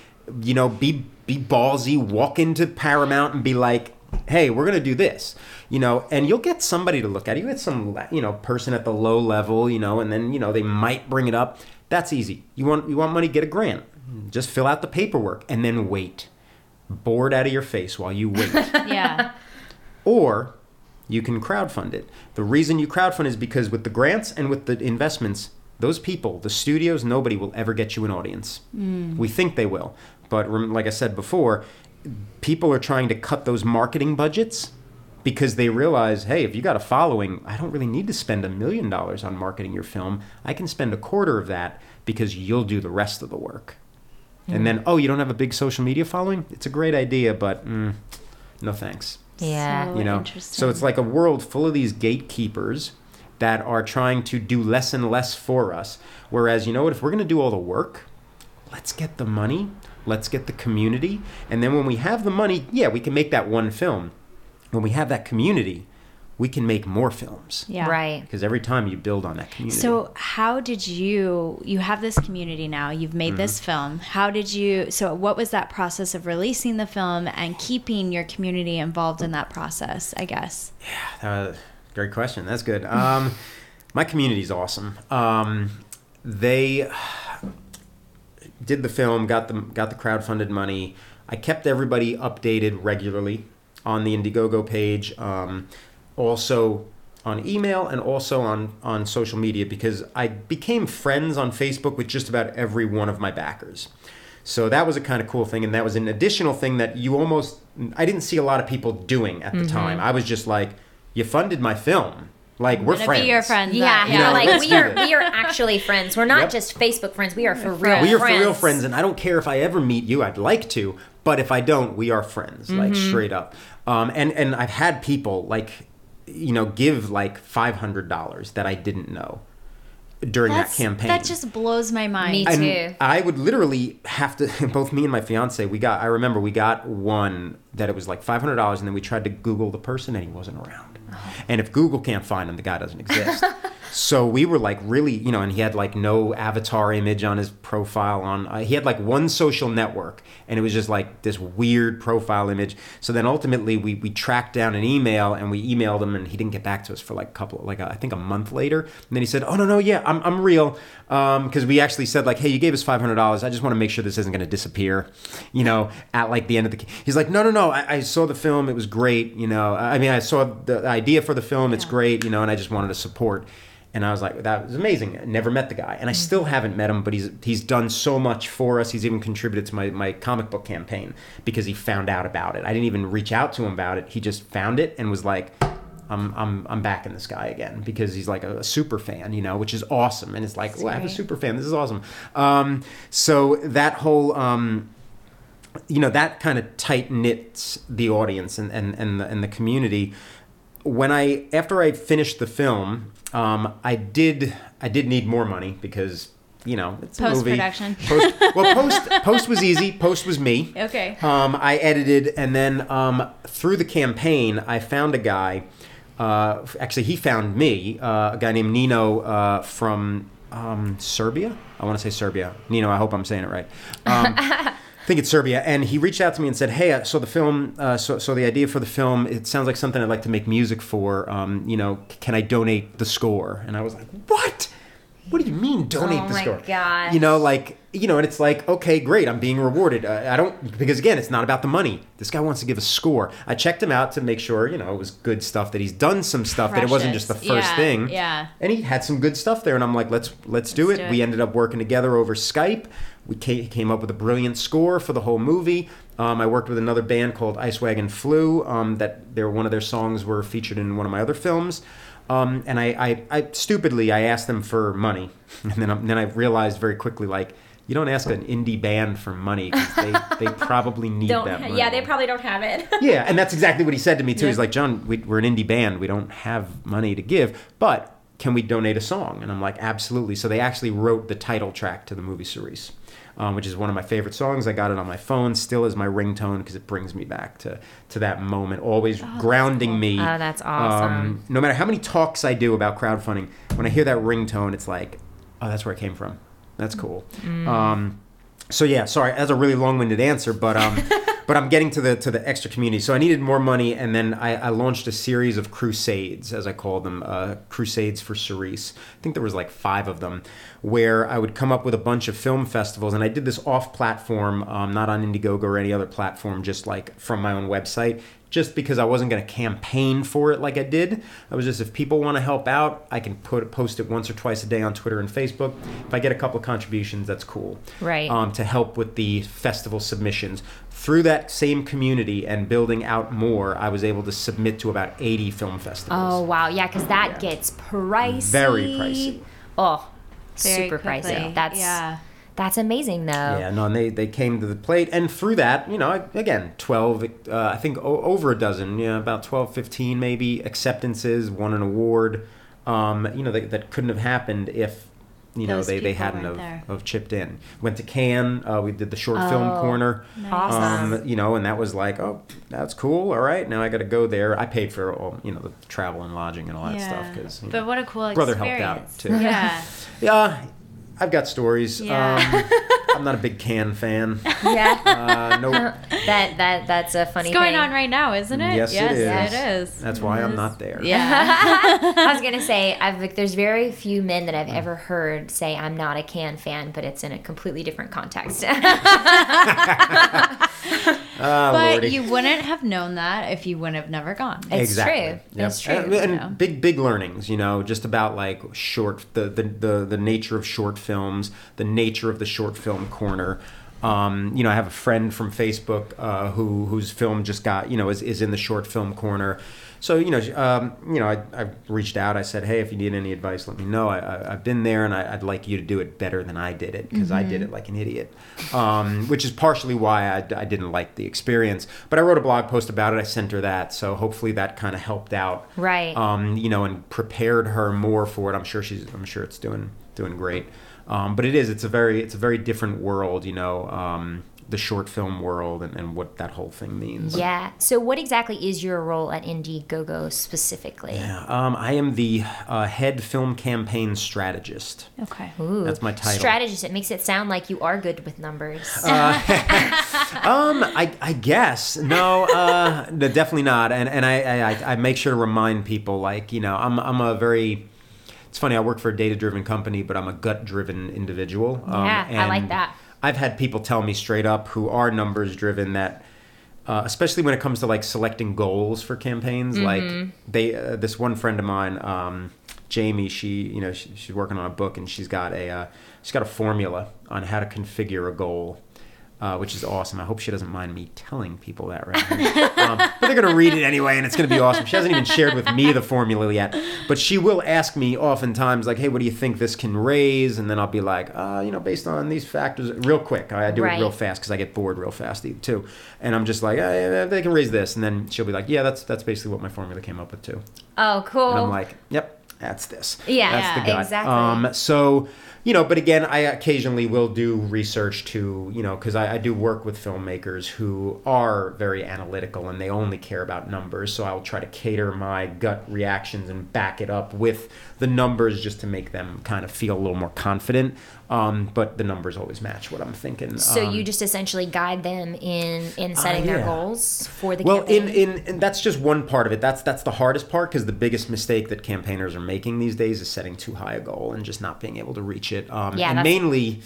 You know, be be ballsy. Walk into Paramount and be like, "Hey, we're gonna do this." You know, and you'll get somebody to look at it. You get some you know person at the low level. You know, and then you know they might bring it up. That's easy. You want you want money? Get a grant. Just fill out the paperwork and then wait. Bored out of your face while you wait Yeah. or you can crowdfund it. The reason you crowdfund is because with the grants and with the investments, those people, the studios, nobody will ever get you an audience. Mm. We think they will, but like I said before, people are trying to cut those marketing budgets because they realize, hey, if you got a following, I don't really need to spend a million dollars on marketing your film. I can spend a quarter of that because you'll do the rest of the work. And then, oh, you don't have a big social media following? It's a great idea, but mm, no thanks Yeah. So you know interesting. so it's like a world full of these gatekeepers that are trying to do less and less for us whereas you know what if we're going to do all the work let's get the money let's get the community and then when we have the money yeah we can make that one film when we have that community we can make more films Yeah. Right. because every time you build on that community So how did you you have this community now, you've made this Mm-hmm. film. How did you so what was that process of releasing the film and keeping your community involved in that process, I guess? Uh, great question. That's good. Um, my community's awesome. Um, they did the film, got the got the crowdfunded money. I kept everybody updated regularly on the Indiegogo page, um, also on email and also on on social media because I became friends on Facebook with just about every one of my backers. So that was a kind of cool thing, and that was an additional thing that you almost I didn't see a lot of people doing at the time. I was just like, "You funded my film, like we're friends." be your friends. Yeah, uh, you're know, like we are this. we are actually friends. We're not Yep. just Facebook friends. We are for real. we are friends. for real friends, and I don't care if I ever meet you. I'd like to, but if I don't, we are friends, like Mm-hmm. straight up. Um, and and I've had people like, you know, give like five hundred dollars that I didn't know during That's, that campaign. that just blows my mind. Me and too. I would literally have to. Both me and my fiance, we got. I remember we got one that it was like five hundred dollars, and then we tried to Google the person, and he wasn't around. And if Google can't find him, the guy doesn't exist. so we were like really, you know, and he had like no avatar image on his profile. On uh, he had like one social network, and it was just like this weird profile image. So then ultimately, we we tracked down an email, and we emailed him, and he didn't get back to us for like a couple, like a, I think a month later. And then he said, "Oh no, no, yeah, I'm I'm real," because we actually said like, "Hey, you gave us five hundred dollars. I just want to make sure this isn't going to disappear," you know, at like the end of the. He's like, "No, no, no. I, I saw the film. It was great. You know, I mean, I saw the idea for the film. It's great. You know, and I just wanted to support." And I was like, that was amazing. I never met the guy, and I still haven't met him. But he's he's done so much for us. He's even contributed to my my comic book campaign because he found out about it. I didn't even reach out to him about it. He just found it and was like, I'm I'm I'm backing this guy again because he's like a, a super fan, you know, which is awesome. And it's like, well, I have a super fan. This is awesome. Um, so that whole um, you know that kind of tight knits the audience and and and the, and the community. When I after I finished the film, um, I did I did need more money because you know it's a movie. Post-production. Post, well, post post was easy. Post was me. Okay. Um, I edited, and then um, through the campaign, I found a guy. Uh, actually, he found me, uh, a guy named Nino uh, from um, Serbia. I want to say Serbia. Nino, I hope I'm saying it right. I think it's Serbia, and he reached out to me and said, "Hey, so the film. Uh, so, so the idea for the film. It sounds like something I'd like to make music for. Um, you know, can I donate the score?" And I was like, "What? What do you mean donate Oh the score? gosh. You know, like you know, and it's like, okay, great, I'm being rewarded. Uh, I don't because again, it's not about the money. This guy wants to give a score. I checked him out to make sure you know it was good stuff. That he's done some stuff. That it wasn't just the first Yeah, thing. yeah. And he had some good stuff there, and I'm like, let's let's do Let's it. do We ended up working together over Skype. We came up with a brilliant score for the whole movie. Um, I worked with another band called Ice Wagon Flu. Um, that their one of their songs were featured in one of my other films. Um, and I, I, I stupidly I asked them for money, and then I, then I realized very quickly like you don't ask an indie band for money 'cause they they probably need Don't. that money. Yeah, they probably don't have it. Yeah, and that's exactly what he said to me too. He's like, John, we, we're an indie band. We don't have money to give, but can we donate a song? And I'm like, absolutely. So they actually wrote the title track to the movie Cerise, um, which is one of my favorite songs. I got it on my phone, still is my ringtone because it brings me back to to that moment, always grounding me. Oh, that's awesome. Um, no matter how many talks I do about crowdfunding, when I hear that ringtone, it's like Oh, that's where it came from. That's cool. Um, so yeah, sorry, that's a really long-winded answer, but um, but I'm getting to the to the extra community. So I needed more money, and then I, I launched a series of crusades, as I call them, uh, crusades for Cerise. I think there was like five of them, where I would come up with a bunch of film festivals, and I did this off-platform, um, not on Indiegogo or any other platform, just like from my own website. Just because I wasn't going to campaign for it like I did, I was just if people want to help out, I can put post it once or twice a day on Twitter and Facebook. If I get a couple of contributions, that's cool Right. um, to help with the festival submissions. Through that same community and building out more, I was able to submit to about 80 film festivals. Oh wow, yeah, because that Yeah. gets pricey. Very pricey. Oh, Very super quickly. pricey. That's yeah. that's amazing though. Yeah, no, and they, they came to the plate. And through that, you know, again, 12, uh, I think o- over a dozen, yeah, about 12, 15 maybe acceptances, won an award, um, you know, that, that couldn't have happened if, you know, Those they, they hadn't have, have chipped in. Went to Cannes, uh, we did the short film Oh, corner. Awesome. Um, you know, and that was like, oh, that's cool. All right, now I got to go there. I paid for all, you know, the travel and lodging and all that stuff because. but what a cool brother experience. helped out, too. Yeah. Yeah, I've got stories. Yeah. Um, I'm not a big Cannes fan. yeah. Uh, no, that that that's a funny It's going thing. on right now, isn't it? Yes, it yes, is. it is. that's why I'm not there. Yeah. I was gonna say, I've like, there's very few men that I've ever heard say I'm not a can fan, but it's in a completely different context. Ah, but Lordy. you wouldn't have known that if you wouldn't have never gone. It's exactly. true. Yep. It's true. And, and Yeah. big, big learnings. You know, just about like short, the, the the the nature of short films, the nature of the short film corner. Um, you know, I have a friend from Facebook uh, who whose film just got you know is, is in the short film corner. So you know, um, you know, I, I reached out. I said, hey, if you need any advice, let me know. I, I've been there, and I, I'd like you to do it better than I did it because I did it like an idiot, um, which is partially why I, I didn't like the experience. But I wrote a blog post about it. I sent her that, so hopefully that kind of helped out Right. um, you know, and prepared her more for it. I'm sure she's, I'm sure it's doing doing great. Um, but it is, it's a very, it's a very different world, you know, um, the short film world and, and what that whole thing means. yeah. So, what exactly is your role at Indiegogo specifically? Yeah, um, I am the uh, head film campaign strategist. Okay. Ooh, That's my title. Strategist. It makes it sound like you are good with numbers. Um, I, I guess no, uh, no, definitely not. And and I, I I make sure to remind people like you know I'm I'm a very it's funny I work for a data driven company, but I'm a gut driven individual. Um, Yeah, I like that. I've had people tell me straight up who are numbers driven that. Uh, especially when it comes to like selecting goals for campaigns, Mm-hmm. like they, uh, this one friend of mine, um, Jamie, she, you know, she, she's working on a book and she's got a, uh, she's got a formula on how to configure a goal uh, which is awesome. I hope she doesn't mind me telling people that right now. um, but they're going to read it anyway, and it's going to be awesome. She hasn't even shared with me the formula yet, but she will ask me oftentimes, like, "Hey, what do you think this can raise?" And then I'll be like, uh, "You know, based on these factors, real quick. I, I do Right. it real fast because I get bored real fast too." And I'm just like, eh, "They can raise this," and then she'll be like, "Yeah, that's that's basically what my formula came up with too." oh, cool. And I'm like, yep, that's this. Yeah, that's the yeah, gut. exactly. Um, so, you know, but again, I occasionally will do research to, you know, because I, I do work with filmmakers who are very analytical and they only care about numbers. So I'll try to cater my gut reactions and back it up with the numbers just to make them kind of feel a little more confident. Um, but the numbers always match what I'm thinking. so Um, you just essentially guide them in in setting Uh, their goals for the well in, campaign. in and that's just one part of it that's that's the hardest part because the biggest mistake that campaigners are making these days is setting too high a goal and just not being able to reach it um Yeah, and mainly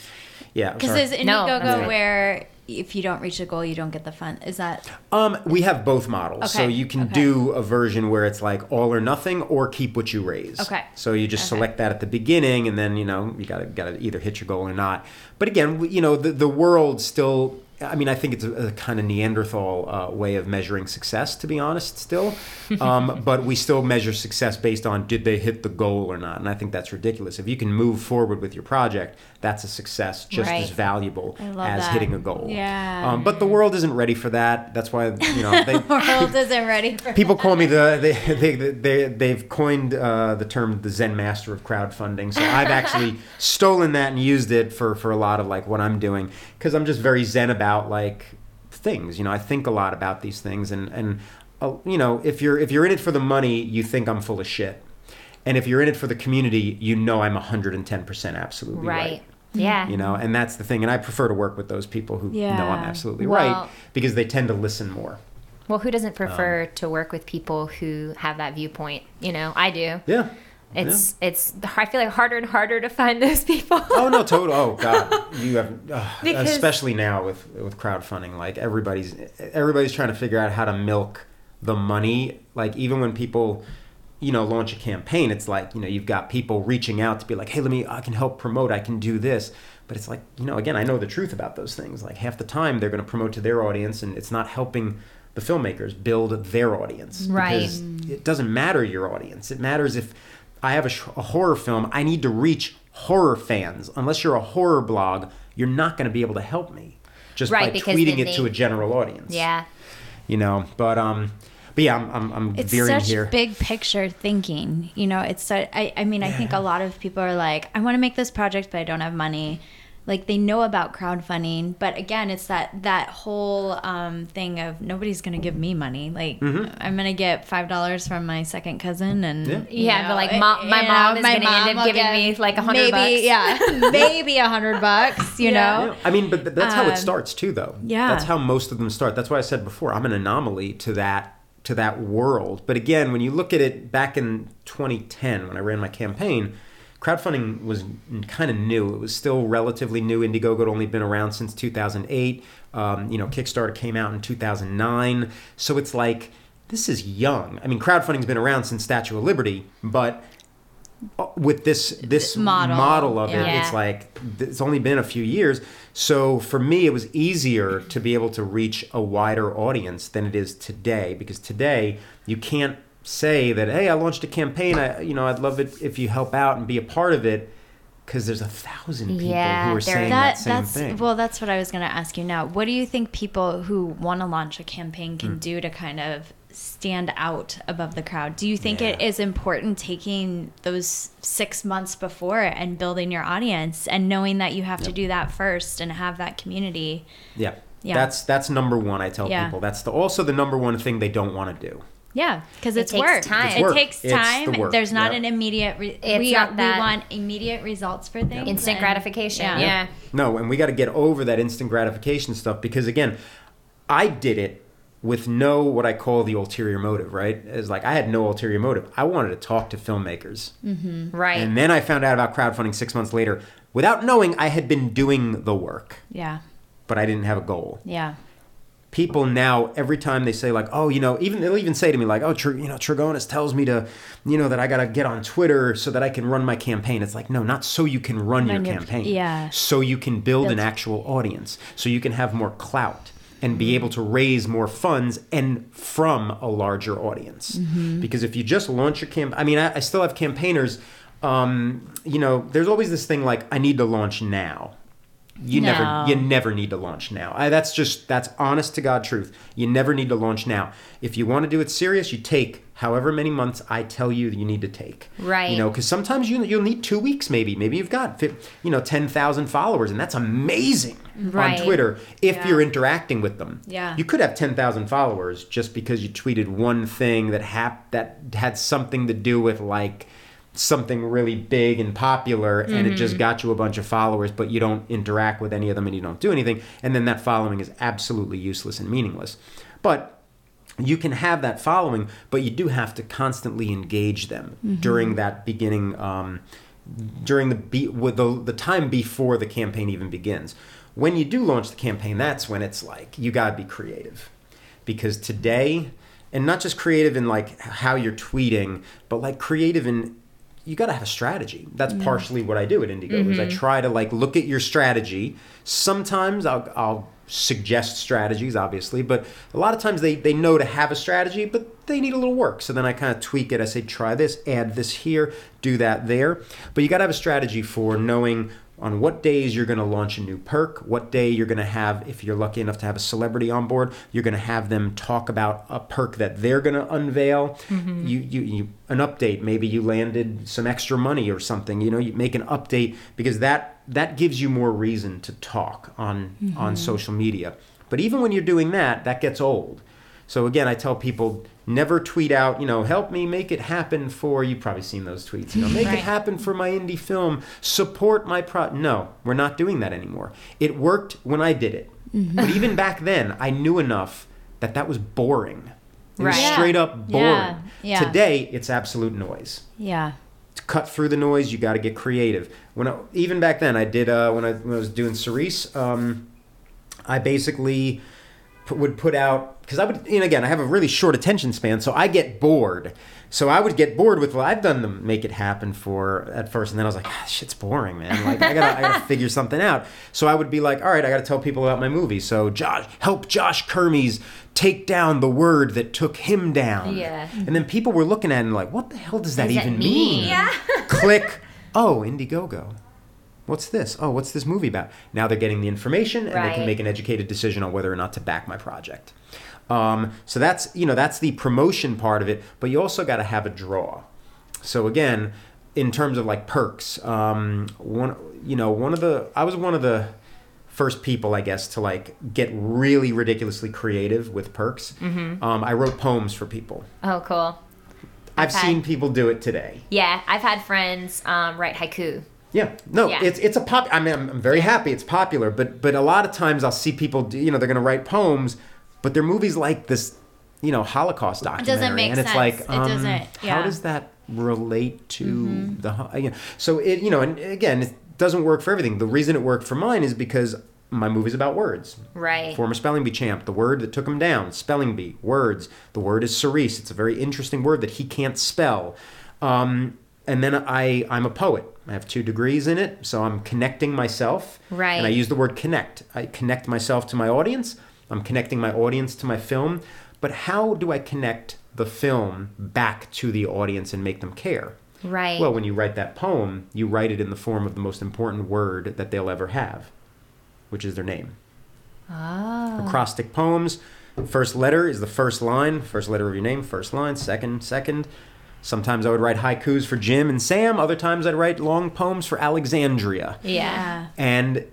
yeah Because sorry. is Indiegogo No, that's right. where if you don't reach a goal, you don't get the fund? Is that um we have both models so you can okay. do a version where it's like all or nothing or keep what you raise Okay. so you just Okay. select that at the beginning and then you know you gotta gotta either hit your goal or not but again you know the, the world still I mean, I think it's a, a kind of Neanderthal uh, way of measuring success, to be honest, still. Um, but we still measure success based on did they hit the goal or not. And I think that's ridiculous. If you can move forward with your project, that's a success just Right. as valuable as that. hitting a goal. Yeah. Um, but the world isn't ready for that. That's why, you know, they, world isn't ready for people call me the they they, they they've coined uh, the term the Zen master of crowdfunding. So I've actually stolen that and used it for for a lot of like what I'm doing because I'm just very zen about like things. You know, I think a lot about these things and and uh, you know if you're if you're in it for the money, you think I'm full of shit. And if you're in it for the community, you know I'm 110% absolutely right. Right. Yeah. You know, and that's the thing. And I prefer to work with those people who know I'm absolutely Well- right because they tend to listen more. Well, who doesn't prefer Um, to work with people who have that viewpoint? You know, I do. Yeah. It's it's I feel like harder and harder to find those people. Oh no, total. Oh god, you have, uh, Because- especially now with with crowdfunding. Like everybody's everybody's trying to figure out how to milk the money. Like even when people, you know, launch a campaign, it's like you know you've got people reaching out to be like, hey, let me, I can help promote, I can do this. But it's like you know, again, I know the truth about those things. Like half the time they're going to promote to their audience, and it's not helping the filmmakers build their audience. Right. Because it doesn't matter your audience. It matters if I have a, sh- a horror film, I need to reach horror fans. Unless you're a horror blog, you're not going to be able to help me just Right, by tweeting then it to a general audience. yeah. You know, but um but yeah, I'm I'm, I'm it's veering such here. big picture thinking you know it's so, I, I mean i think a lot of people are like i want to make this project but i don't have money like they know about crowdfunding but again it's that that whole um, thing of nobody's gonna give me money like i'm gonna get five dollars from my second cousin and Yeah. you Yeah, but, like, it- mom- my you mom is my gonna end mom up giving me, like, a hundred maybe, bucks. yeah maybe a hundred bucks you Yeah. know Yeah, I mean, but th- that's how Um, it starts too, though. yeah. that's how most of them start. That's why I said before, I'm an anomaly to that to that world. But again, when you look at it back in 2010, when I ran my campaign, crowdfunding was kind of new. It was still relatively new. Indiegogo had only been around since 2008. Um, you know, Kickstarter came out in 2009, so it's like this is young. I mean, crowdfunding's been around since Statue of Liberty, but uh, with this this Model, model of it, it's like it's only been a few years. So for me, it was easier to be able to reach a wider audience than it is today because today you can't say that hey, I launched a campaign. I you know I'd love it if you help out and be a part of it because there's a thousand people Yeah, who are saying that, that same that's thing. well that's what i was going to ask you now what do you think people who want to launch a campaign can Hmm. do to kind of stand out above the crowd do you think it Yeah. is important taking those six months before and building your audience and knowing that you have to do that first and have that community yeah. Yeah. That's that's number one. I tell Yeah. people that's the, also the number one thing they don't want to do. Yeah because it's work. It takes work time. It's it takes It's the time work. there's not Yep. an immediate re- It's we, not that- we want immediate results for things Instant and- gratification. yeah. Yeah. No, and we got to get over that instant gratification stuff because again, I did it with no what I call the ulterior motive, right? It's like I had no ulterior motive. I wanted to talk to filmmakers. Mm-hmm. Right. And then I found out about crowdfunding 6 months later without knowing I had been doing the work, yeah but I didn't have a goal. yeah People now every time they say like, "Oh, you know, even they'll even say to me like, "Oh, you know, Trigonis tells me to, you know, that I got to get on Twitter so that I can run my campaign." It's like, "No, not so you can run your campaign. yeah. So you can build an actual audience, so you can have more clout and be able to raise more funds and from a larger audience. Because if you just launch your camp, I mean, I, I still have campaigners. Um, you know, there's always this thing like, I need to launch now. You No. never, you never need to launch now. I, that's just that's honest to God truth. You never need to launch now. If you want to do it serious, you take however many months I tell you you need to take. Right. You know, because sometimes you you'll need two weeks. Maybe maybe you've got you know ten thousand followers, and that's amazing Right. on Twitter if Yeah. you're interacting with them. Yeah. You could have ten thousand followers just because you tweeted one thing that hap- that had something to do with like something really big and popular and it Mm-hmm. just got you a bunch of followers but you don't interact with any of them and you don't do anything and then that following is absolutely useless and meaningless but you can have that following but you do have to constantly engage them Mm-hmm. during that beginning um, during the, be- with the the time before the campaign even begins when you do launch the campaign that's when it's like you got to be creative because today and not just creative in like how you're tweeting but like creative in you got to have a strategy. That's mm. partially what i do at indigo is i mm-hmm. try to like look at your strategy. Sometimes i'll, I'll suggest strategies obviously but a lot of times they, they know to have a strategy but they need a little work. So then i kind of tweak it. I say try this add this here do that there. But you got to have a strategy for knowing on what days you're going to launch a new perk, what day you're going to have, if you're lucky enough to have a celebrity on board, you're going to have them talk about a perk that they're going to unveil. Mm-hmm. You, you, you, an update. Maybe you landed some extra money or something. You know, you make an update because that that gives you more reason to talk on on mm-hmm. social media. But even when you're doing that, that gets old. So again, I tell people never tweet out, you know, help me make it happen for. You've probably seen those tweets. You know, make Right. it happen for my indie film. Support my pro. No, we're not doing that anymore. It worked when I did it, Mm-hmm. but even back then, I knew enough that that was boring. It was Right. Yeah. straight up boring. Yeah. Yeah. Today, it's absolute noise Yeah. to cut through the noise, you got to get creative. When I, even back then, I did uh, when I when I was doing Cerise, um, I basically put, would put out because I would and again I have a really short attention span, so I get bored. So I would get bored with well, I've done the make it happen for at first, and then I was like, ah, shit's boring, man. Like I gotta I gotta figure something out. So I would be like, all right, I gotta tell people about my movie. So Josh, help Josh Kermes take down the word that took him down. Yeah. And then people were looking at it and like, what the hell does that does that even mean? mean? Yeah. Click. Oh, Indiegogo. What's this? Oh, what's this movie about? Now they're getting the information and they can make an educated decision on whether or not to back my project. Um, so that's you know that's the promotion part of it, but you also got to have a draw. So again, in terms of like perks, um, one you know one of the I was one of the first people I guess to like get really ridiculously creative with perks. Mm-hmm. Um, I wrote poems for people. Oh, cool. I've seen people do it today. Yeah, I've had friends um, write haiku. Yeah, no, Yeah. it's it's a pop. I mean, I'm, I'm very happy it's popular, but but a lot of times I'll see people, do, you know, they're going to write poems, but their movies like this, you know, Holocaust documentary, make and it's sense. like, It um, doesn't- how yeah. Mm-hmm. does that relate to the? ho- You know, so it, you know, and again, it doesn't work for everything. The reason it worked for mine is because my movie's about words. Right. Former spelling bee champ, the word that took him down, spelling bee, words. The word is cerise. It's a very interesting word that he can't spell. Um, and then I, I'm a poet. I have two degrees in it, so I'm connecting myself. Right. And I use the word connect. I connect myself to my audience. I'm connecting my audience to my film. But how do I connect the film back to the audience and make them care? Right. Well, when you write that poem, you write it in the form of the most important word that they'll ever have, which is their name. oh. Acrostic poems. First letter is the first line, first letter of your name, first line, second, second. Sometimes I would write haikus for Jim and Sam. Other times I'd write long poems for Alexandria. Yeah. And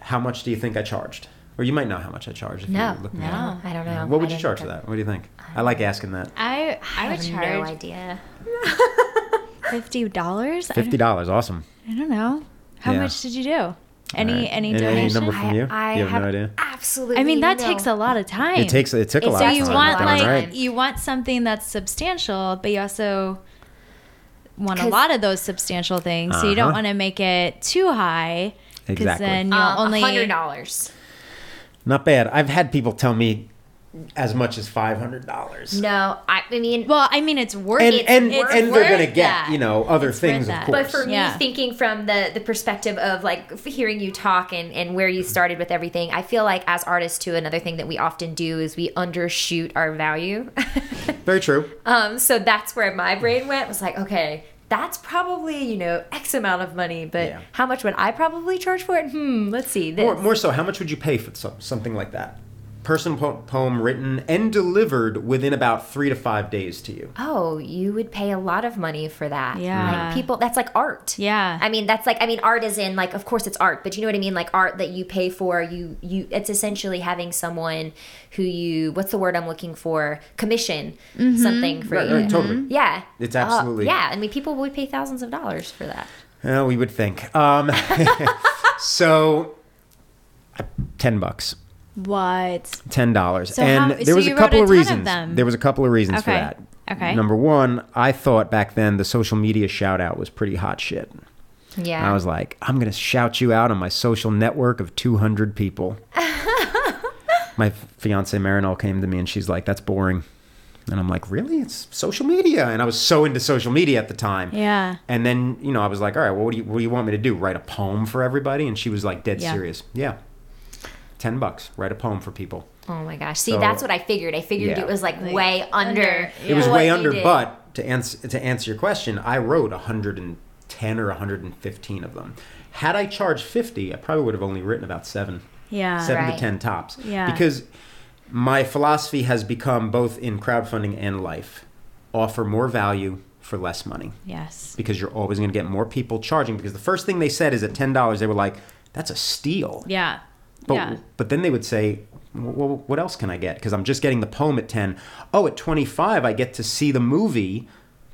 how much do you think I charged? Or you might know how much I charged. If No, you're looking no, at it. I don't know. What would I you charge for that? What do you think? I like asking that. I I I would have no idea. fifty dollars. Fifty dollars, awesome. I don't know. How Yeah. much did you do? Any Alright. any Any- any number from you? I, I You have have no idea? Absolutely. I mean that no. takes a lot of time. It takes it took a It's lot. so of you time. want like right. you want something that's substantial, but you also want a lot of those substantial things. So you don't Uh-huh. want to make it too high because Exactly. then you'll um, only hundred dollars. Not bad. I've had people tell me as much as five hundred dollars. No, I, I mean, Well, I mean, it's worth and it. and it's and they're gonna get that. you know other It's things of course. But for Yeah. me, thinking from the the perspective of like hearing you talk and and where you started with everything, I feel like as artists too, another thing that we often do is we undershoot our value. Very true. um, so that's where my brain went. Was like, okay, that's probably you know X amount of money, but Yeah. how much would I probably charge for it? Hmm, let's see. This. More, more so, how much would you pay for some, something like that? Personal po- poem written and delivered within about three to five days to you. Oh, you would pay a lot of money for that. Yeah. Like people that's like art. Yeah. I mean, that's like I mean art is in like of course it's art, but you know what I mean? Like art that you pay for, you you it's essentially having someone who you what's the word I'm looking for? Commission something for Right, you. right, totally. Yeah. It's Uh, absolutely- yeah, I mean people would pay thousands of dollars for that. Uh, we would think. Um, so, uh, ten bucks, What? ten dollars, So and how- there so was you a couple of of reasons. them. There was a couple of reasons for that. Okay. Number one, I thought back then the social media shout out was pretty hot shit. Yeah. I was like, I'm going to shout you out on my social network of 200 people. my fiance Marinol came to me and she's like, that's boring. And I'm like, really? It's social media. And I was so into social media at the time. Yeah. And then, you know, I was like, all right, well, what do you, what do you want me to do? Write a poem for everybody? And she was like, dead Yeah. serious. Yeah. 10 bucks. Write a poem for people. oh my gosh. See, So- that's what I figured. I figured Yeah. it was like, Like, way under. under, It was Yeah. way under, but to answer to answer your question, I wrote 110 or 115 of them. Had I charged 50, I probably would have only written about seven, Yeah. seven Right. to 10 tops. Yeah. Because my philosophy has become both in crowdfunding and life, offer more value for less money Yes. because you're always going to get more people charging. Because the first thing they said is at ten dollars, they were like, "That's a steal." Yeah. But yeah. but then they would say, well, what else can I get? Because I'm just getting the poem at 10. Oh, at 25, I get to see the movie,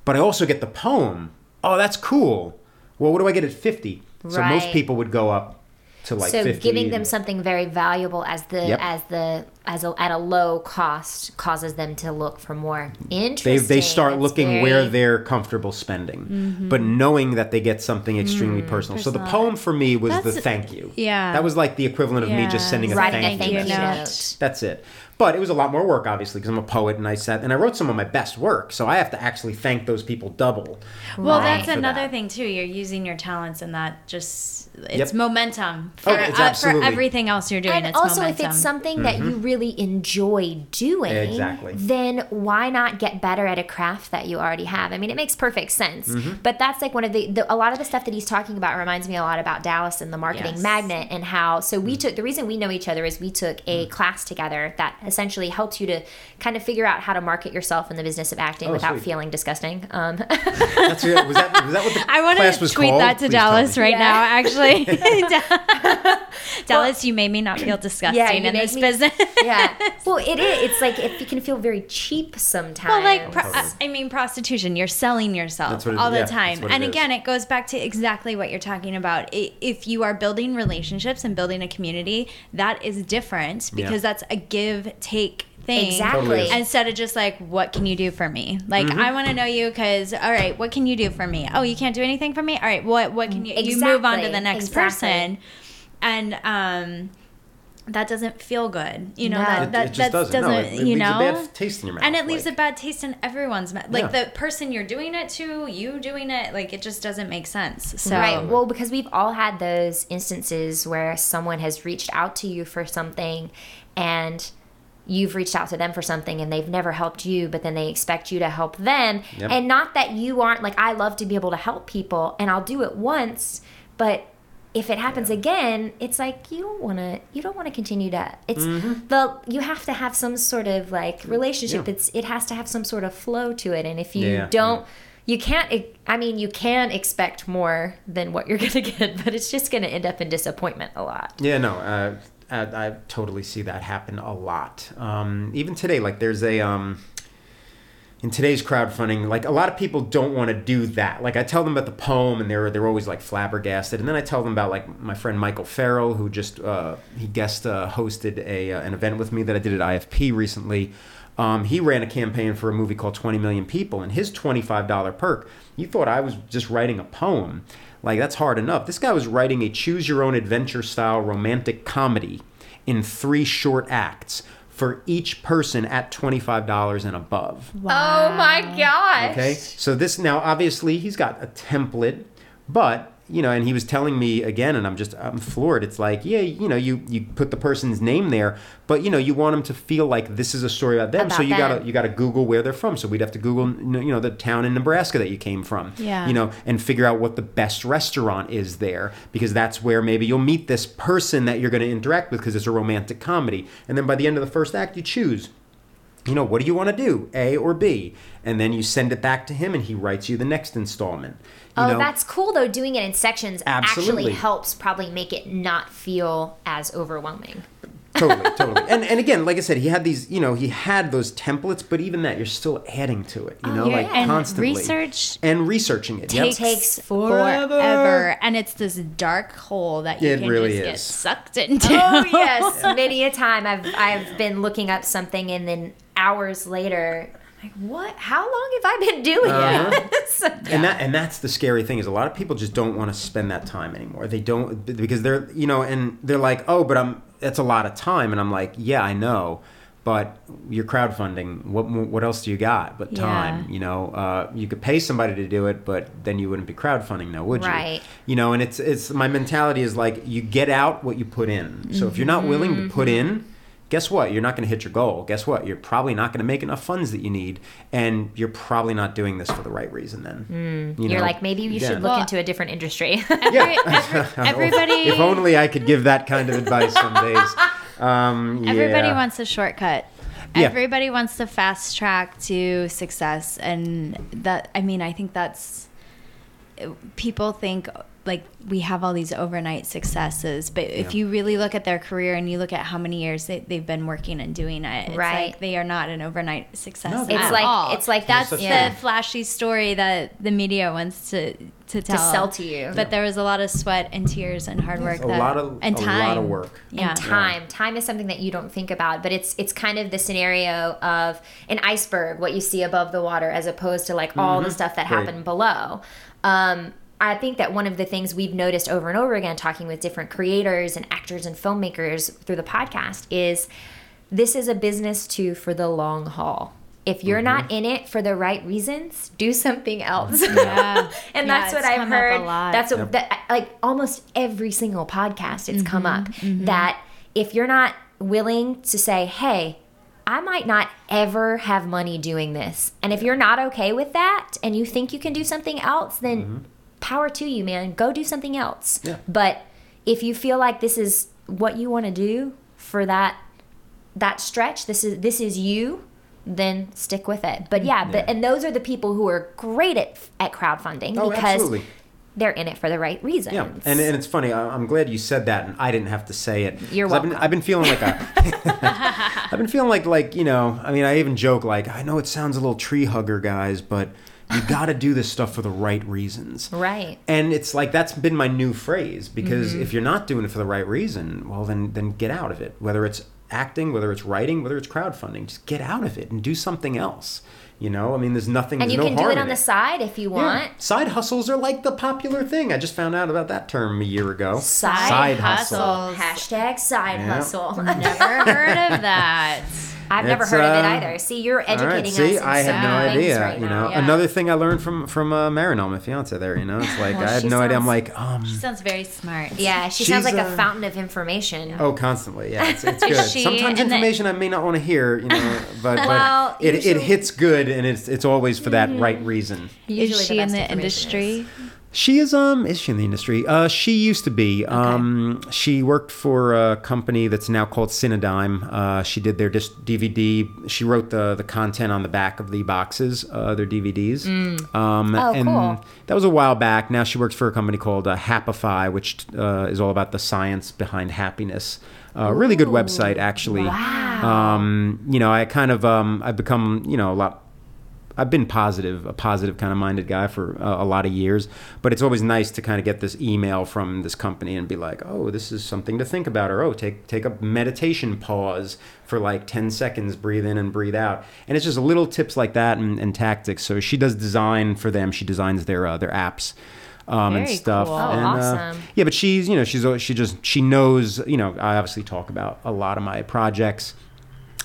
but I also get the poem. Oh, that's cool. Well, what do I get at 50? So most people would go up to like so 50. giving them something very valuable as the Yep. as the as a, at a low cost causes them to look for more. Interest. They, Interesting. they start That's looking very- where they're comfortable spending, mm-hmm. but knowing that they get something extremely mm, personal. So the poem for me was the thank you. yeah. That was like the equivalent of me just sending a writing thank, a thank you. you note. That's it. But it was a lot more work, obviously, because I'm a poet and I sat and I wrote some of my best work. So I have to actually thank those people double. Well, Right. that's another that. thing too. You're using your talents, and that just it's Yep. momentum for, Oh, it's uh, for everything else you're doing. And it's also, momentum. if it's something that you really enjoy doing, Mm-hmm. Exactly. then why not get better at a craft that you already have? I mean, it makes perfect sense. Mm-hmm. But that's like one of the, the a lot of the stuff that he's talking about reminds me a lot about Dallas and the marketing Yes. magnet and how. So Mm-hmm. we took the reason we know each other is we took a class together that essentially helps you to kind of figure out how to market yourself in the business of acting Oh, without sweet. feeling disgusting. Um, That's real. Was that, was that what the I want class to was tweet called? that to Please Dallas right Yeah. now. Actually, Dallas, you made me not feel disgusting Yeah, in this me- business. yeah. Well, it is. It's like it, it can feel very cheap sometimes. Well, like, pro- Totally. I mean, prostitution, you're selling yourself That's what it- all the yeah, time. And it is. again, it goes back to exactly what you're talking about. I- If you are building relationships and building a community, that is different because Yeah. that's a give take thing. Exactly. Instead of just like, what can you do for me? Like, Mm-hmm. I want to know you because, all right, what can you do for me? Oh, you can't do anything for me? All right, what, what can you, you move on to the next exactly. person. And, um, that doesn't feel good, you know. No. That that it just that doesn't. No, it- it you leaves a know, bad taste in your mouth. and it leaves like- a bad taste in everyone's mouth. Like Yeah. the person you're doing it to, you doing it, like it just doesn't make sense. So Right. Well, because we've all had those instances where someone has reached out to you for something and you've reached out to them for something and they've never helped you, but then they expect you to help them. Yep. And not that you aren't like, I love to be able to help people and I'll do it once, but if it happens again, it's like you don't want to. You don't want to continue to. It's the you have to have some sort of like relationship. Mm-hmm. Yeah. It's it has to have some sort of flow to it, and if you Yeah, yeah, don't, yeah. you can't I mean you can expect more than what you're gonna get but it's just gonna end up in disappointment a lot Yeah, no, uh, I, I totally see that happen a lot. Um, even today, like there's a um, in today's crowdfunding, like a lot of people don't want to do that. Like I tell them about the poem, and they're they're always like flabbergasted. And then I tell them about like my friend Michael Farrell, who just uh, he guest uh, hosted a uh, an event with me that I did at IFP recently. Um, he ran a campaign for a movie called 20 Million People, and his $25 perk, you thought I was just writing a poem. Like, that's hard enough. This guy was writing a choose your own adventure style romantic comedy in three short acts for each person at $25 and above. oh my gosh Okay. So this now obviously he's got a template, but you know, and he was telling me again, and I'm just I'm floored. It's like, yeah, you know, you you put the person's name there, but you know, you want them to feel like this is a story about them. so About you gotta you gotta Google where they're from. So we'd have to Google, you know, the town in Nebraska that you came from. Yeah. You know, and figure out what the best restaurant is there because that's where maybe you'll meet this person that you're going to interact with because it's a romantic comedy. And then by the end of the first act, you choose you know, what do you want to do, A or B? And then you send it back to him, and he writes you the next installment. You oh know, that's cool though doing it in sections Absolutely. actually helps probably make it not feel as overwhelming totally, totally. And and again, like I said, he had these, you know, he had those templates, but even that, you're still adding to it. You oh, know, yeah. like Oh, And constantly research and researching it. Yep. takes, Takes forever. and it's this dark hole that you It can really just get sucked oh, into. oh yes many a time i've i've been looking up something and then hours later like what how long have i been doing Uh-huh. this And that and that's the scary thing is a lot of people just don't want to spend that time anymore. They don't because they're you know and they're like, "Oh, but I'm that's a lot of time." And I'm like, "Yeah, I know." But you're crowdfunding. What what else do you got but time? Yeah. You know, uh, you could pay somebody to do it, but then you wouldn't be crowdfunding now, would you? Right. You know, and it's it's my mentality is like you get out what you put in. So if you're not willing to put in, guess what? You're not going to hit your goal. Guess what? You're probably not going to make enough funds that you need, and you're probably not doing this for the right reason. Then you you're like maybe you Yeah. should look Well- into a different industry Every- every- everybody, If only I could give that kind of advice some days. Um, everybody wants a shortcut. Yeah. Everybody wants the fast track to success, and that I mean, I think that's people think like we have all these overnight successes, but if Yeah. you really look at their career and you look at how many years they, they've been working and doing it, it's Right. like they are not an overnight success. No, It's not. like- all. it's like that's such the flashy story that the media wants to to tell to sell to you. But there was a lot of sweat and tears and hard work. a that, lot of and time a lot of work. Yeah. and time time is something that you don't think about but it's it's kind of the scenario of an iceberg what you see above the water as opposed to like all the stuff that Mm-hmm. Right. happened below um I think that one of the things we've noticed over and over again, talking with different creators and actors and filmmakers through the podcast, is this is a business too for the long haul. If you're Mm-hmm. not in it for the right reasons, do something else. Yeah. and Yeah, that's what I've come up a heard. lot. That's a, that like almost every single podcast it's come up Mm-hmm, that if you're not willing to say, "Hey, I might not ever have money doing this," and if you're not okay with that, and you think you can do something else, then power to you, man. Go do something else. Yeah. But if you feel like this is what you want to do for that that stretch, this is this is you, then stick with it. But yeah, but and those are the people who are great at at crowdfunding Oh, because absolutely. they're in it for the right reasons. Yeah, and, and it's funny. I- I'm glad you said that, and I didn't have to say it. You're 'Cause I've been, welcome. I've been feeling like a. I've been feeling like like you know. I mean, I even joke like I know it sounds a little tree hugger, guys, but you got to do this stuff for the right reasons. right. And it's like that's been my new phrase because Mm-hmm. if you're not doing it for the right reason, well then then get out of it. Whether it's acting, whether it's writing, whether it's crowdfunding, just get out of it and do something else. You know, I mean, there's nothing. And there's you no can do it on the side if you Yeah. want. Side hustles are like the popular thing. I just found out about that term a year ago. Side, hustle. hustle. Hashtag side Yeah. hustle. Never heard of that. I've never It's, heard of it uh, either. See, you're All educating right, see, us. in I so had no idea. right you know, Yeah. another thing I learned from from uh, Marinol, my fiance there. You know, it's like Well, I had she no idea. I'm like, um, She sounds very smart. Yeah, she sounds She's, like a fountain of information. oh, constantly. Yeah, it's, it's good. she Sometimes in the- information I may not want to hear. You know, but, but Well, it, it usually- hits good, and it's it's always for that right reason. Usually Is the she in the information industry? She is um is she in the industry? Uh she used to be. Um she worked for a company that's now called Cinedigm. Uh she did their dis- DVD. She wrote the the content on the back of the boxes, uh their DVDs. Um Oh, and cool. that was a while back. Now she works for a company called uh, Happify, which uh, is all about the science behind happiness. Uh, really good website actually. Wow. Um you know, I kind of um I've become, you know, a lot I've been positive, a positive kind of minded guy for uh, a lot of years, but it's always nice to kind of get this email from this company and be like, "Oh, this is something to think about," or "Oh, take take a meditation pause for like ten seconds, breathe in and breathe out," and it's just little tips like that and, and tactics. So she does design for them. She designs their uh, their apps. Um, and stuff. cool. Oh, and, uh, awesome. yeah, but she's you know she's she just she knows you know I obviously talk about a lot of my projects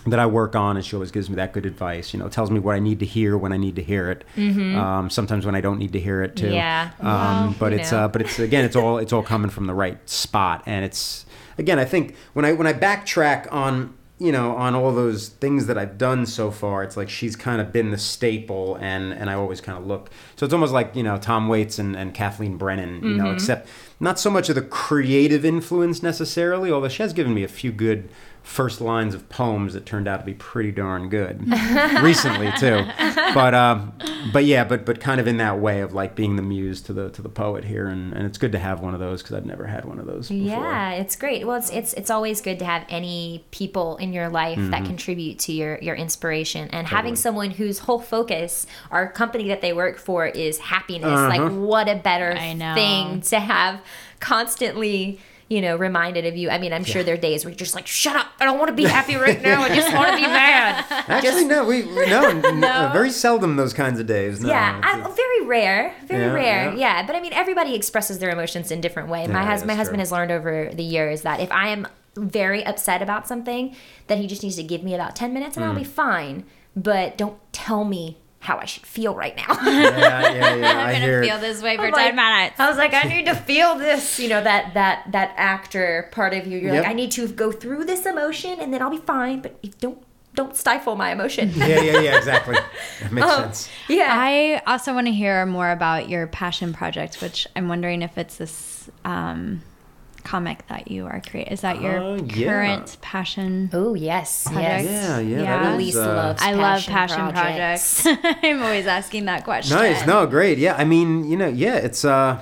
that I work on, and she always gives me that good advice. You know, tells me what I need to hear when I need to hear it. Um, sometimes when I don't need to hear it too. Mm-hmm. Yeah. Um, Well, but it's uh, but it's again, it's all it's all coming from the right spot, and it's again, I think when I when I backtrack on you know on all those things that I've done so far, it's like she's kind of been the staple, and and I always kind of look. So it's almost like you know Tom Waits and, and Kathleen Brennan, you Mm-hmm. know, except not so much of the creative influence necessarily, although she has given me a few good first lines of poems that turned out to be pretty darn good recently too. But um, but yeah, but but kind of in that way of like being the muse to the to the poet here, and, and it's good to have one of those because I've never had one of those. Before. Yeah, it's great. Well, it's it's it's always good to have any people in your life Mm-hmm. that contribute to your your inspiration, and having someone whose whole focus, our company that they work for, is happiness. Like, Uh-huh. what a better I know. thing to have constantly. You know, reminded of you. I mean, I'm sure there are days where you're just like, "Shut up! I don't want to be happy right now. I just want to be mad." Actually, no, we we- no, uh, very seldom those kinds of days. No, yeah, I, very rare, very Yeah, rare. yeah. Yeah. but I mean, everybody expresses their emotions in different way. my Yeah, hus- my husband true. has learned over the years that if I am very upset about something, then he just needs to give me about ten minutes and I'll Mm. be fine. But don't tell me how I should feel right now. yeah, yeah, yeah. I I'm gonna feel this way for I'm like- ten minutes. I was like, I need to feel this. You know that that that actor part of you. You're Yep. like, I need to go through this emotion and then I'll be fine. But if- don't don't stifle my emotion. Yeah, yeah, yeah, exactly. That makes Oh, sense. yeah. I also want to hear more about your passion project, which I'm wondering if it's this um, comic that you are creating. Is that your Uh, yeah. current passion? oh yes, Project. yes. Yeah, yeah. Yeah. That is, Elise uh, loves I love passion passion projects. I'm always asking that question. Nice. No, great. Yeah. I mean, you know, yeah, it's uh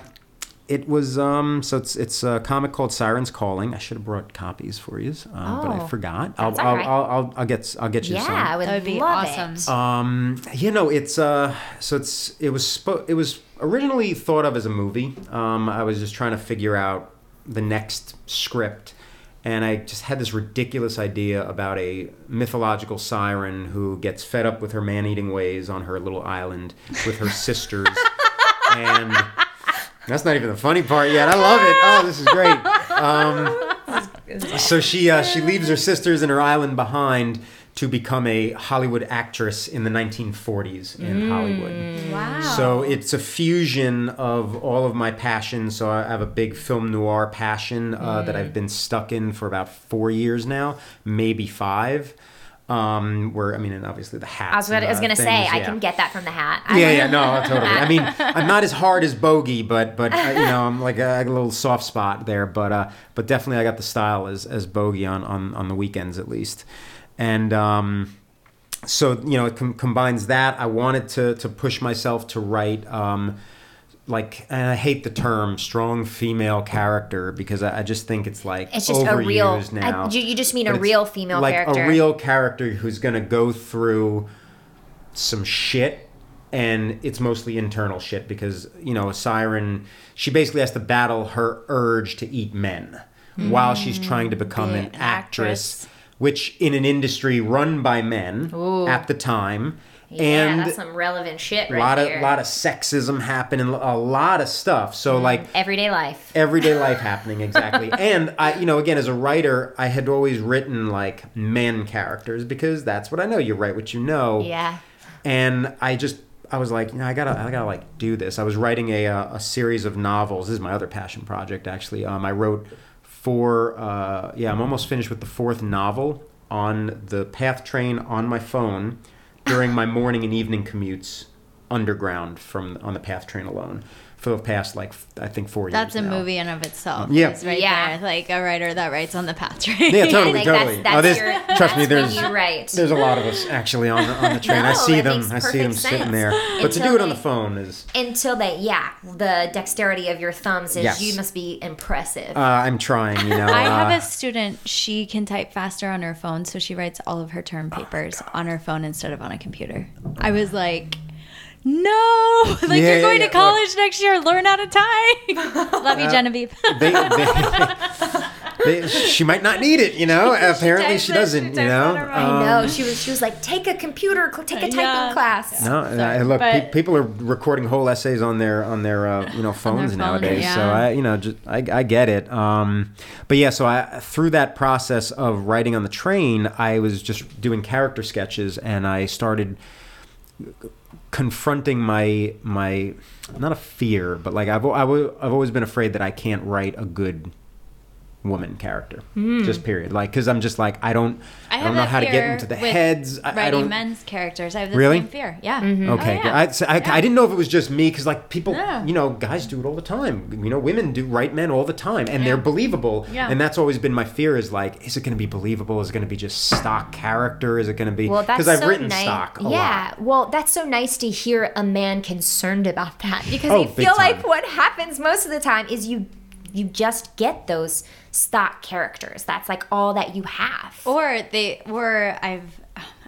it was um so it's it's a comic called Sirens Calling. I should have brought copies for you, um, but I Oh, forgot. I'll, that's I'll, all right. I'll, I'll I'll get I'll get you some. Yeah, I would, That would be love awesome. it. Um, you know, it's uh, so it's it was spo- it was originally thought of as a movie. Um, I was just trying to figure out the next script, and I just had this ridiculous idea about a mythological siren who gets fed up with her man-eating ways on her little island with her sisters, and that's not even the funny part yet. I love it. Oh, this is great. Um, so she uh, she leaves her sisters and her island behind to become a Hollywood actress in the 1940s in Hollywood. Wow. So it's a fusion of all of my passions. So I have a big film noir passion uh, that I've been stuck in for about four years now, maybe five. Um, where I mean, and obviously the hat. I was gonna, I was uh, gonna say things, I can get that from the hat. I Yeah, yeah, no, totally. I mean, I'm not as hard as Bogey, but but uh, you know, I'm like a, a little soft spot there. But uh, but definitely, I got the style as as Bogey on on on the weekends at least, and um, so you know, it com- combines that. I wanted to to push myself to write. Um, like, and I hate the term "strong female character" because I, I just think it's like It's just a real. now. I, you just mean But a real female like character. a real character who's going to go through some shit and it's mostly internal shit because you know a siren she basically has to battle her urge to eat men while she's trying to become Be an an actress, actress. Which in an industry run by men Ooh. at the time yeah, and that's some relevant shit a right lot there. of lot of sexism happening a lot of stuff so like Everyday life. everyday life happening exactly and i you know again as a writer i had always written like men characters because that's what i know you write what you know Yeah. and i just i was like you know i gotta i gotta like do this i was writing a, uh, a series of novels this is my other passion project actually um, i wrote uh, yeah i'm almost finished with the fourth novel on the path train on my phone during my morning and evening commutes underground from on the path train alone for the past like I think four That's a now. movie in of itself. Yeah. It's right Yeah. there, like a writer that writes on the path train. Yeah, totally, Like, totally. that's- that's oh, there's, your- trust me, that's when there's you write. there's a lot of us actually on the, on the train. I see them. I see them perfect sitting there. But to do it on they- the phone is. Until they, yeah, the dexterity of your thumbs is Yes. you must be impressive. Uh, I'm trying. You know. I have uh, a student, she can type faster on her phone, so she writes all of her term papers on her phone instead of on a computer. I was like, no, like Yeah, you're going yeah, to college next year, learn how to type. Love you, Genevieve. they, they, they, she might not need it. You know. Apparently, types she doesn't. she you know. on I know Um, she was. She was like, take a computer, take a typing Yeah. class. No, and I, look, but- pe- people are recording whole essays on their on their uh, you know phones phone, nowadays. So yeah. I you know just I, I get it. Um, but yeah, so I through that process of writing on the train, I was just doing character sketches, and I started confronting my my not a fear, but like I've I've, I've always been afraid that I can't write a good woman character. Hmm. Just period. Like because I'm just like I don't I, I don't know how to get into the with heads. I, I Writing don't. men's characters. I have the Really? same fear. Yeah. Mm-hmm. Oh, okay, Oh, yeah. I, so I, I didn't know if it was just me because like people, No. you know, guys do it all the time. You know, women do write men all the time, and they're believable. Yeah. And that's always been my fear: is like, is it going to be believable? Is it going to be just stock character? Is it going to be Well, that's because I've so written nice. stock a yeah, lot. well, that's so nice to hear a man concerned about that because Oh, I big feel like what happens most of the time is you you just get those stock characters. That's like all that you have. Or they were I've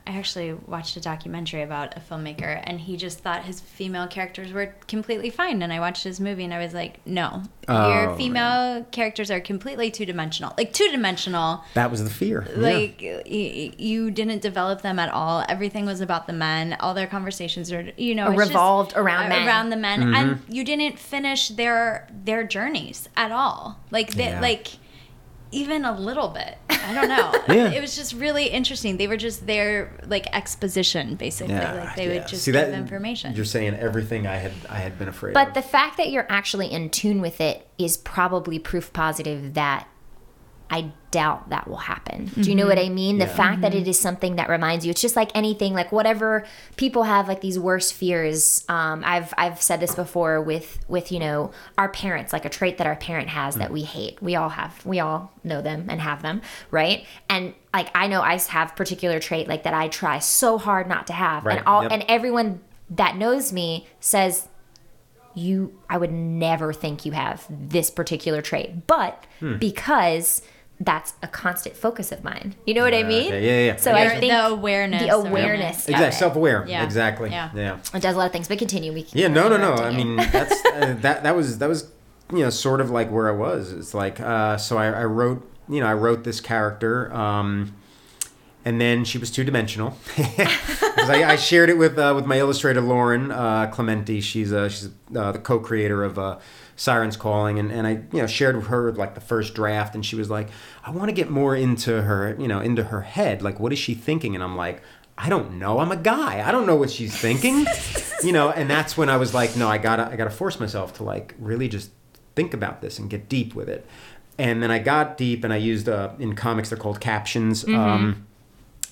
I actually watched a documentary about a filmmaker and he just thought his female characters were completely fine and I watched his movie and I was like, "No. Oh, your female characters are completely two-dimensional. Like two-dimensional. That was the fear. Yeah. Like y- you didn't develop them at all. Everything was about the men. All their conversations are, you know, it's just- Revolved around uh, men. Around the men, Mm-hmm. and you didn't finish their their journeys at all. Like they, Yeah. like even a little bit. I don't know. Yeah. It was just really interesting. They were just there, like exposition, basically. like they yeah. would just See, give that- information. You're saying everything I had I had been afraid But of. But the fact that you're actually in tune with it is probably proof positive that I doubt that will happen. Do you know what I mean? The Yeah. fact that it is something that reminds you, it's just like anything, like whatever people have like these worst fears. Um, I've I've said this before with with you know our parents, like a trait that our parent has that we hate. We all have, we all know them and have them, right? And like I know I have particular trait like that I try so hard not to have, Right, and all yep. and everyone that knows me says you I would never think you have this particular trait. But Hmm. because that's a constant focus of mine. You know what I mean? okay, yeah, yeah, yeah. So I I, think the awareness. the awareness of Exactly, self-aware. Yeah. Exactly. Yeah. yeah. It does a lot of things, but continue. We Yeah, no, no, no. I mean, that's uh, that. That was that was you know sort of like where I was. It's like uh, so I, I wrote you know I wrote this character. Um, and then she was two dimensional because I, I shared it with uh, with my illustrator Lauren uh, Clementi. She's uh, she's uh, the co-creator of uh, Sirens Calling, and, and I you know shared with her like the first draft, and she was like, I want to get more into her you know into her head. Like, what is she thinking? And I'm like. I don't know. I'm a guy. I don't know what she's thinking, you know. And that's when I was like, no, I gotta, I gotta force myself to like really just think about this and get deep with it. And then I got deep, and I used uh, in comics they're called captions. Um,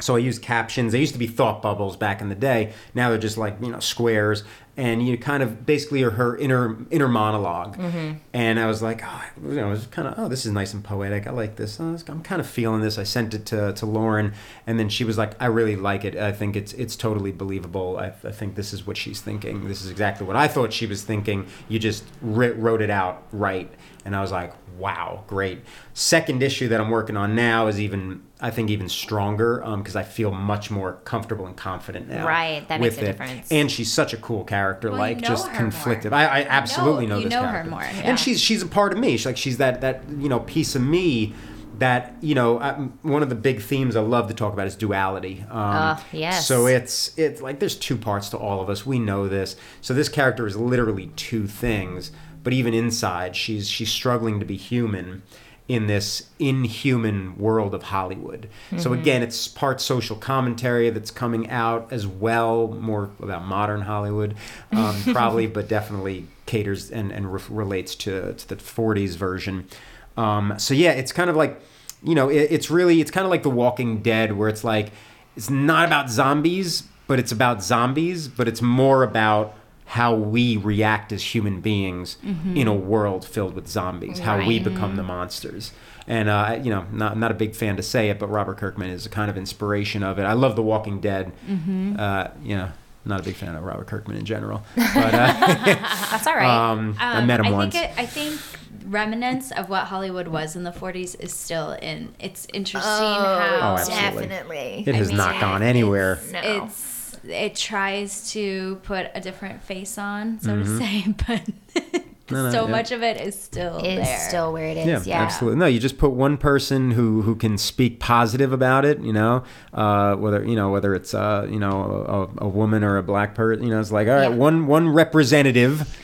so I used captions. They used to be thought bubbles back in the day. Now they're just like you know squares, and you kind of basically are her inner inner monolog mm-hmm. And I was like, oh, you know, it was kind of oh, this is nice and poetic. I like this. Oh, I'm kind of feeling this. I sent it to, to Lauren, and then she was like, I really like it. I think it's it's totally believable. I, I think this is what she's thinking. This is exactly what I thought she was thinking. You just wrote it out right, and I was like, wow, great. Second issue that I'm working on now is even I think even stronger um, because I feel much more comfortable and confident now. Right, that makes a it. difference. And she's such a cool character, Well, you like know just her more. conflicted. I, I absolutely know- know, you this know her character. more, yeah. and she's she's a part of me. She's like she's that that you know piece of me. That you know, um, one of the big themes I love to talk about is duality. Um, Ah, yes. So it's it's like there's two parts to all of us. We know this. So this character is literally two things. But even inside, she's she's struggling to be human in this inhuman world of Hollywood. So Mm-hmm. again, it's part social commentary that's coming out as well, more about modern Hollywood, um, probably, but definitely caters and, and re- relates to, to the 40s version. Um, so yeah, it's kind of like, you know, it, it's really, it's kind of like The Walking Dead, where it's like, it's not about zombies, but it's about zombies, but it's more about how we react as human beings in a world filled with zombies, how we become the monsters. And uh, you know, not I'm not a big fan to say it, but Robert Kirkman is a kind of inspiration of it. I love The Walking Dead. Uh, you know, not a big fan of Robert Kirkman in general, but uh, That's all right. um, I Um, met him I once. Think it, I think remnants of what Hollywood was in the 40s is still in. It's interesting Oh, how Oh, absolutely. definitely. it has mean, not gone anywhere. No. it's it tries to put a different face on, so Mm-hmm. to say, but No, no, so yeah. much of it is still is there. still where it is. Yeah. Yeah, absolutely. No, you just put one person who who can speak positive about it. You know, uh, whether you know whether it's uh, you know a, a woman or a black person. You know, it's like all right, Yeah. one one representative,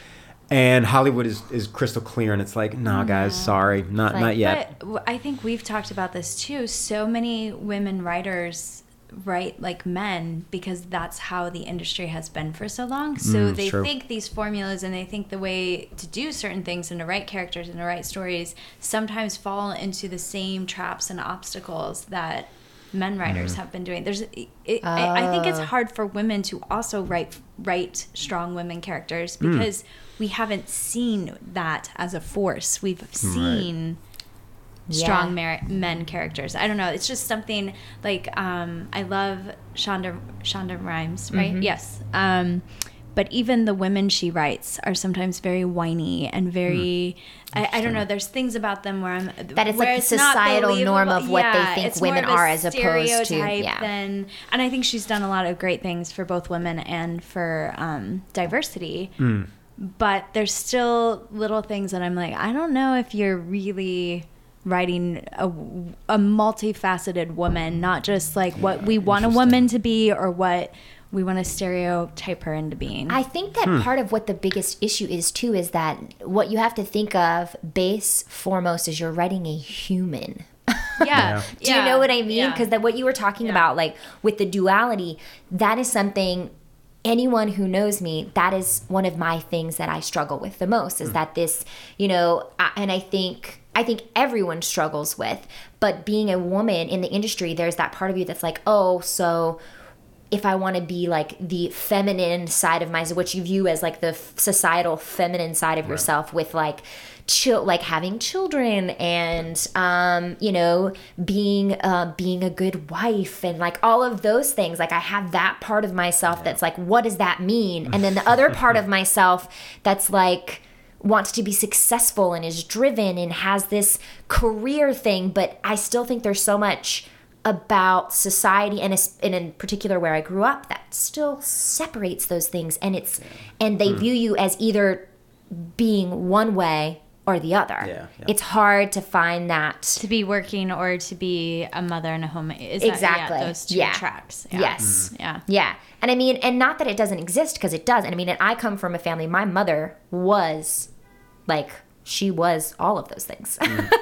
and Hollywood is is crystal clear, and it's like, nah, guys, sorry, not Like, not yet. But w- I think we've talked about this too. So many women writers write like men because that's how the industry has been for so long. So Mm, they true. think these formulas and they think the way to do certain things and to write characters and to write stories sometimes fall into the same traps and obstacles that men writers Mm-hmm. have been doing. There's, it, I, I think it's Oh. hard for women to also write write strong women characters Hmm. because we haven't seen that as a force. We've seen strong Yeah. mer- men characters. I don't know. It's just something like um, I love Shonda Shonda Rhimes, right? Mm-hmm. Yes. Um, but even the women she writes are sometimes very whiny and very. I, I don't know. There's things about them where I'm That it's like the societal norm of what they think women are as opposed to- yeah. than- and I think she's done a lot of great things for both women and for um, diversity but there's still little things that I'm like, I don't know if you're really writing a, a multifaceted woman, not just like what we want a woman to be or what we want to stereotype her into being. I think that hmm. part of what the biggest issue is too is that what you have to think of base foremost is you're writing a human. yeah. Do you know what I mean? Yeah. Because that what you were talking about, like with the duality, that is something. Anyone who knows me, that is one of my things that I struggle with the most. Is hmm. that this, you know, I- and I think I think everyone struggles with. But being a woman in the industry, there's that part of you that's like, oh, so if I want to be like the feminine side of myself, which you view as like the societal feminine side of yourself, with like chill, like having children and um, you know being uh, being a good wife and like all of those things. Like I have that part of myself that's like, what does that mean? And then the other part of myself that's like wants to be successful and is driven and has this career thing, but I still think there's so much about society and, es- and in particular where I grew up that still separates those things and it's and they hmm. view you as either being one way or the other. Yeah, yeah. It's hard to find that to be working or to be a mother and a home is that- Exactly. yeah, those two Yeah. tracks yeah. Yes. Hmm. yeah Yeah. And I mean, and not that it doesn't exist because it does. And I mean, and I come from a family, my mother was like, she was all of those things. Mm.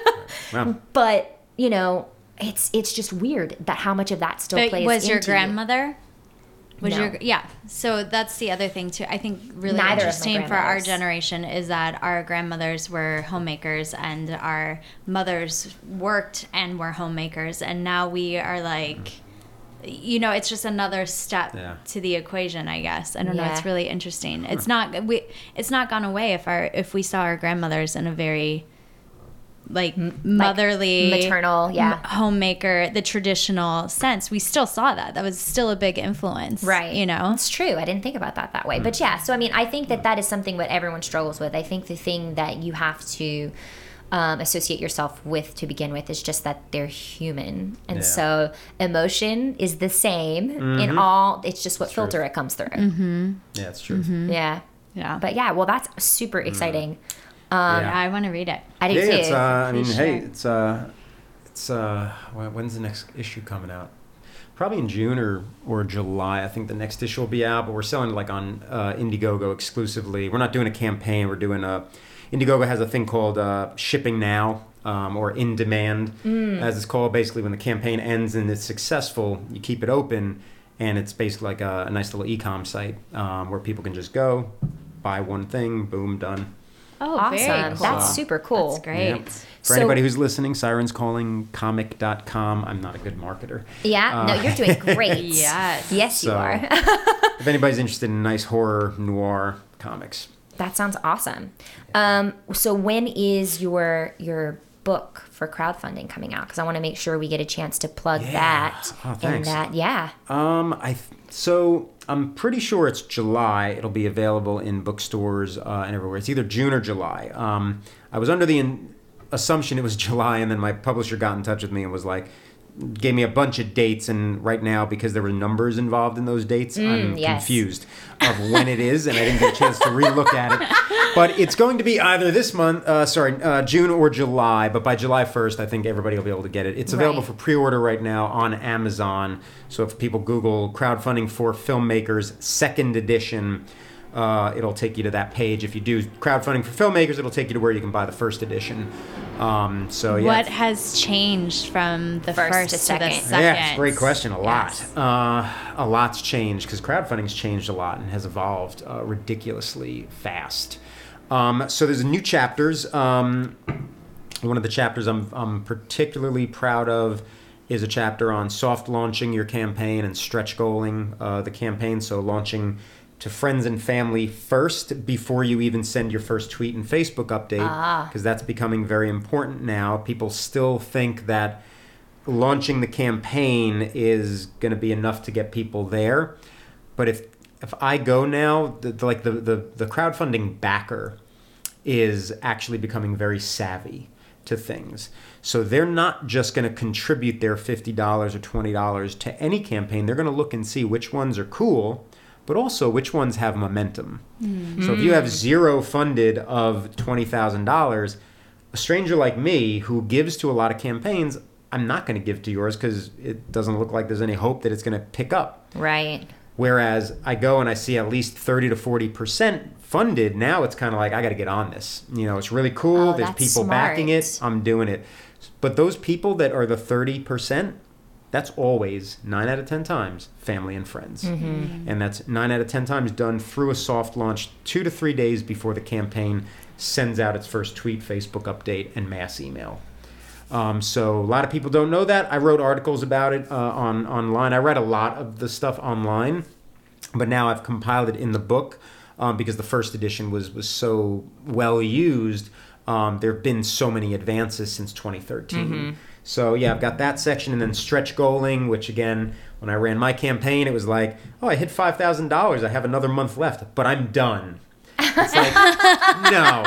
Well, but, you know, it's it's just weird that how much of that still but plays was your into you. grandmother? Was No. your yeah. So that's the other thing too. I think really Neither interesting for our generation is that our grandmothers were homemakers and our mothers worked and were homemakers. And now we are like you know it's just another step Yeah. to the equation i guess i don't know it's really interesting it's not we it's not gone away if our if we saw our grandmothers in a very like motherly maternal, yeah. m- homemaker the traditional sense we still saw that that was still a big influence Right. you know It's true. I didn't think about that that way. Mm. But yeah, so I mean, I think that that is something what everyone struggles with. I think the thing that you have to um, associate yourself with to begin with is just that they're human. And Yeah. so emotion is the same in all, it's just what true. filter it comes through. yeah, it's true. Yeah. yeah But yeah, well, that's super exciting. Yeah. yeah i want to read it I do yeah, too. it's. Uh, I mean, Please hey, it's. Uh, it's. Uh, when's the next issue coming out? Probably in June or or July. I think the next issue will be out. But we're selling like on uh, Indiegogo exclusively. We're not doing a campaign. We're doing a. Indiegogo has a thing called uh, shipping now. Um, or in demand, as it's called. Basically, when the campaign ends and it's successful, you keep it open, and it's basically like a, a nice little e-com site um, where people can just go, buy one thing, boom, done. oh awesome. cool. That's super cool. that's great Yep. For So- anybody who's listening, Sirens Calling Comic.com. I'm not a good marketer. Yeah, Uh, no, you're doing great. Yes. Yes, you are. If anybody's interested in nice horror noir comics, That sounds awesome. Um, so when is your your book for crowdfunding coming out? Because I want to make sure we get a chance to plug Yeah. that Oh, and thanks. that. Yeah. um, I th- so I'm pretty sure it's July. It'll be available in bookstores uh, and everywhere. It's either June or July. Um, I was under the in- assumption it was July, and then my publisher got in touch with me and was like, gave me a bunch of dates, and right now because there were numbers involved in those dates, I'm Mm, yes. confused of when it is, and I didn't get a chance to relook at it. But it's going to be either this month, uh, sorry, uh, June or July. But by July 1st, I think everybody will be able to get it. It's available Right. for pre-order right now on Amazon. So if people Google crowdfunding for filmmakers second edition. Uh, it'll take you to that page. If you do crowdfunding for filmmakers, it'll take you to where you can buy the first edition. Um, so yeah, what has changed from the First first, to to, the second. second yeah, it's a great question. A lot. Yes. Uh, a lot's changed because crowdfunding's changed a lot and has evolved uh, ridiculously fast. Um, so there's new chapters. Um, one of the chapters I'm, I'm particularly proud of is a chapter on soft launching your campaign and stretch goaling uh, the campaign. So launching to friends and family first before you even send your first tweet and Facebook update ah. because that's becoming very important now. People still think that launching the campaign is going to be enough to get people there. But if if I go now, the, the, like the, the the crowdfunding backer is actually becoming very savvy to things. So they're not just going to contribute their $50 or $20 to any campaign. They're going to look and see which ones are cool, but also which ones have momentum. Mm. So if you have mm. zero funded of $20,000, a stranger like me who gives to a lot of campaigns, I'm not going to give to yours because it doesn't look like there's any hope that it's going to pick up. Right. Whereas I go and I see at least 30 to 40% funded, now it's kind of like, I got to get on this. You know, it's really cool. Oh, There's people backing it. I'm doing it. But those people that are the 30%, that's always nine out of 10 times family and friends. Mm-hmm. And that's nine out of 10 times done through a soft launch two to three days before the campaign sends out its first tweet, Facebook update, and mass email. Um, so a lot of people don't know that. I wrote articles about it uh, on online. I read a lot of the stuff online, but now I've compiled it in the book um, because the first edition was was so well used. Um, there have been so many advances since 2013. So yeah, I've got that section, and then stretch goaling, which again, when I ran my campaign, it was like, oh, I hit five thousand dollars. I have another month left, but I'm done. It's like, no,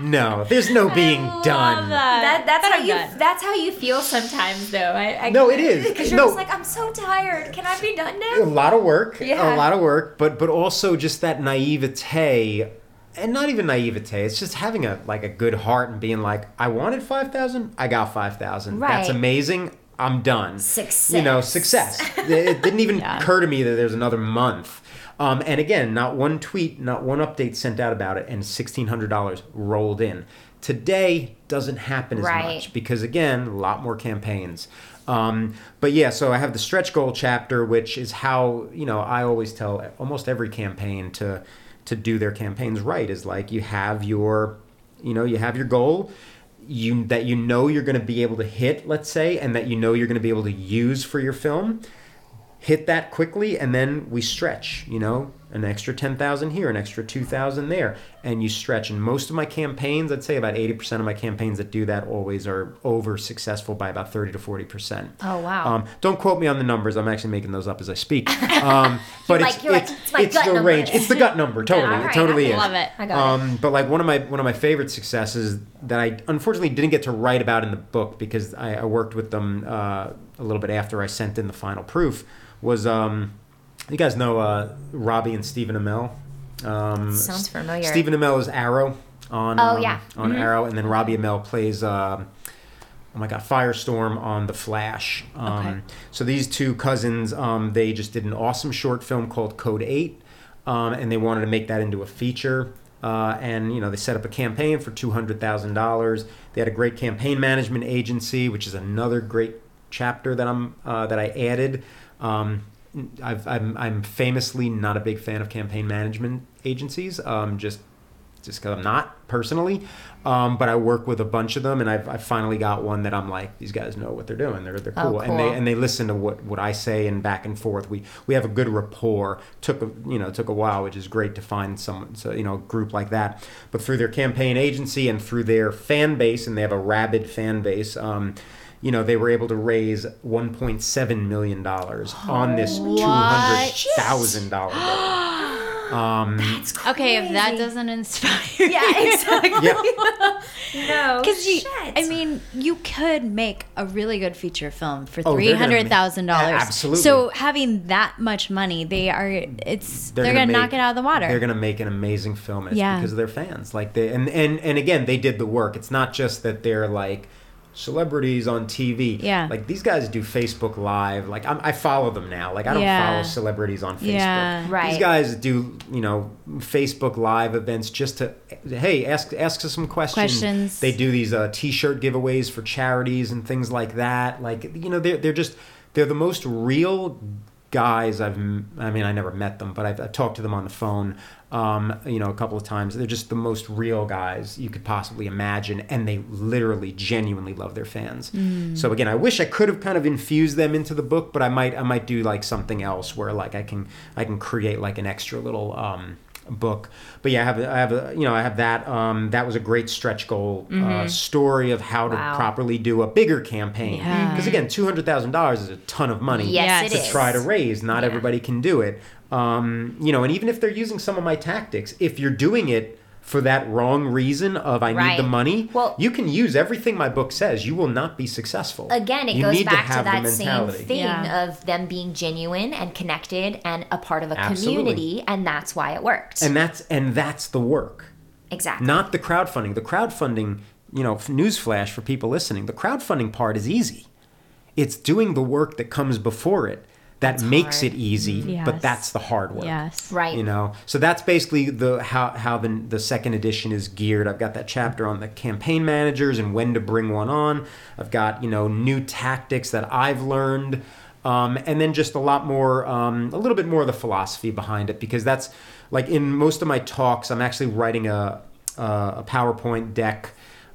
no, there's no being done. That, that's But how I'm you. done. That's how you feel sometimes, though. I, I No, it is. because you're No. just like, I'm so tired. Can I be done now? a lot of work Yeah. a lot of work but but also just that naivete and not even naivete it's just having a like a good heart and being like i wanted 5000 i got 5000 that's amazing i'm done. Success. you know success. it didn't even Yeah. occur to me that there's another month. Um, and again not one tweet not one update sent out about it and $1600 rolled in. Today doesn't happen as Right. much because again a lot more campaigns. Um, but yeah so i have the stretch goal chapter which is how you know i always tell almost every campaign to to do their campaigns right is like you have your you know you have your goal you that you know you're going to be able to hit let's say and that you know you're going to be able to use for your film hit that quickly and then we stretch you know an extra 10,000 here an extra 2,000 there. And you stretch. And most of my campaigns I'd say about 80% of my campaigns that do that always are over successful by about 30 to 40% Oh, wow. um, don't quote me on the numbers. I'm actually making those up as I speak. Um, but like- it's, you're like, it's, "It's it's the number." range. It's the gut number. Totally. All it right, totally I is. Love it. I got it. um, but like one of my one of my favorite successes that I unfortunately didn't get to write about in the book because I, I worked with them uh, a little bit after I sent in the final proof was um, you guys know uh, Robbie and Stephen Amell. Um, Sounds familiar. Stephen Amell is Arrow on Oh, um, yeah. on Arrow, and then Robbie Amell plays. um Oh my God, Firestorm on The Flash. Um, Okay. So these two cousins, um, they just did an awesome short film called Code Eight, um, and they wanted to make that into a feature. Uh, and you know they set up a campaign for two hundred thousand dollars. They had a great campaign management agency, which is another great chapter that I'm uh, that I added. Um, I've, I'm I'm famously not a big fan of campaign management agencies. Um, just just because I'm not personally. Um, but I work with a bunch of them, and I've, I've finally got one that I'm like, these guys know what they're doing. They're they're Oh, cool, and they and they listen to what, what I say and back and forth. We we have a good rapport. Took a you know took a while, which is great to find someone so you know a group like that. But through their campaign agency and through their fan base, and they have a rabid fan base. Um, you know, they were able to raise 1.7 million dollars on this two hundred thousand dollar. Um, Okay, if that doesn't inspire Yeah, exactly. Yep. no. Because you. I mean, you could make a really good feature film for Oh, three they're gonna hundred make- thousand dollars. Absolutely. So having that much money, they are. It's they're, gonna, knock make- it out of the water. They're gonna make an amazing film. It's Yeah. because of their fans. Like they and and and again, they did the work. It's not just that they're like celebrities on TV. Yeah. Like these guys do Facebook Live. Like I'm, I follow them now. Like I don't Yeah. follow celebrities on Facebook. Yeah. Right. These guys do you know Facebook Live events just to hey ask ask us some questions. Questions. They do these uh, T-shirt giveaways for charities and things like that. Like you know they're they're just they're the most real guys I've m- I mean I never met them but I've, I've talked to them on the phone um, you know a couple of times they're just the most real guys you could possibly imagine and they literally genuinely love their fans so again I wish I could have kind of infused them into the book but I might I might do like something else where like I can I can create like an extra little um, book but yeah I have a, I have a, you know I have that um, that was a great stretch goal uh, story of how to Wow. properly do a bigger campaign Yeah. because again two hundred thousand dollars is a ton of money Yes, to is. try to raise. Not Yeah. everybody can do it. Um, you know, and even if they're using some of my tactics, if you're doing it for that wrong reason of I need the money, Well- you can use everything my book says. You will not be successful. Again, it You goes back to, have the that same mentality. thing Yeah. of them being genuine and connected and a part of a Absolutely. community, and that's why it worked. And that's and that's the work. exactly. not the crowdfunding. The crowdfunding, you know, newsflash for people listening, the crowdfunding part is easy. It's doing the work that comes before it that makes hard. it easy, but that's the hard work. yes. right. You know, so that's basically the how how the the second edition is geared. I've got that chapter on the campaign managers and when to bring one on. I've got you know new tactics that I've learned, um, and then just a lot more, um, a little bit more of the philosophy behind it because that's like in most of my talks, I'm actually writing a a, a PowerPoint deck.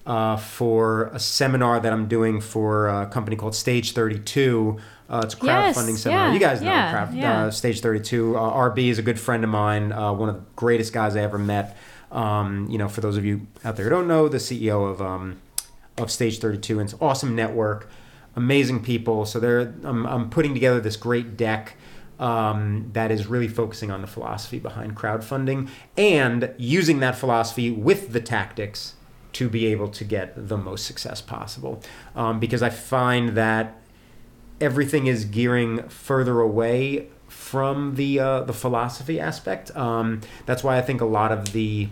uh, for a seminar that I'm doing for a company called Stage 32. Uh, it's a Yes, crowdfunding seminar. yeah, you guys know yeah, crowd, yeah. Uh, Stage 32. Uh, RB is a good friend of mine, uh, one of the greatest guys I ever met. Um, you know, for those of you out there who don't know, the CEO of um, of Stage 32, and it's an awesome network, amazing people. So they're I'm, I'm putting together this great deck um, that is really focusing on the philosophy behind crowdfunding and using that philosophy with the tactics to be able to get the most success possible. Um, because I find that everything is gearing further away from the uh, the philosophy aspect. Um, that's why I think a lot of the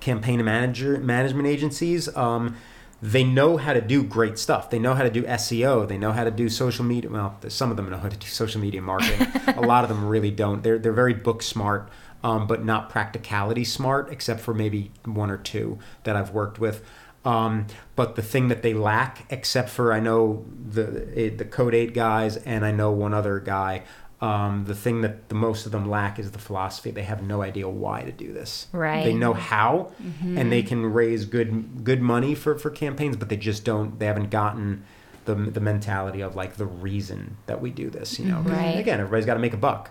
campaign manager management agencies um, they know how to do great stuff. They know how to do SEO. They know how to do social media. Well, some of them know how to do social media marketing. a lot of them really don't. They're they're very book smart, um, but not practicality smart, except for maybe one or two that I've worked with. Um, but the thing that they lack, except for I know the the Code Eight guys and I know one other guy, um, the thing that the most of them lack is the philosophy. They have no idea why to do this. Right. They know how, and they can raise good good money for for campaigns, but they just don't. They haven't gotten the the mentality of like the reason that we do this. You know. Right. Again, everybody's got to make a buck.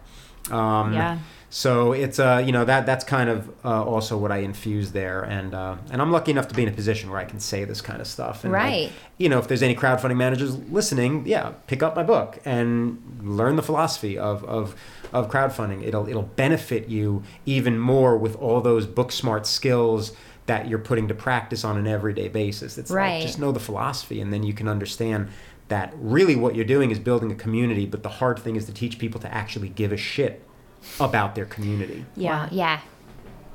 Um, Yeah. So it's uh you know that that's kind of uh, also what I infuse there, and uh, and I'm lucky enough to be in a position where I can say this kind of stuff. And like, Right. you know, if there's any crowdfunding managers listening, yeah, pick up my book and learn the philosophy of of of crowdfunding. It'll it'll benefit you even more with all those book smart skills that you're putting to practice on an everyday basis. It's Right. like just know the philosophy, and then you can understand that really what you're doing is building a community. But the hard thing is to teach people to actually give a shit about their community. Yeah. Wow, yeah.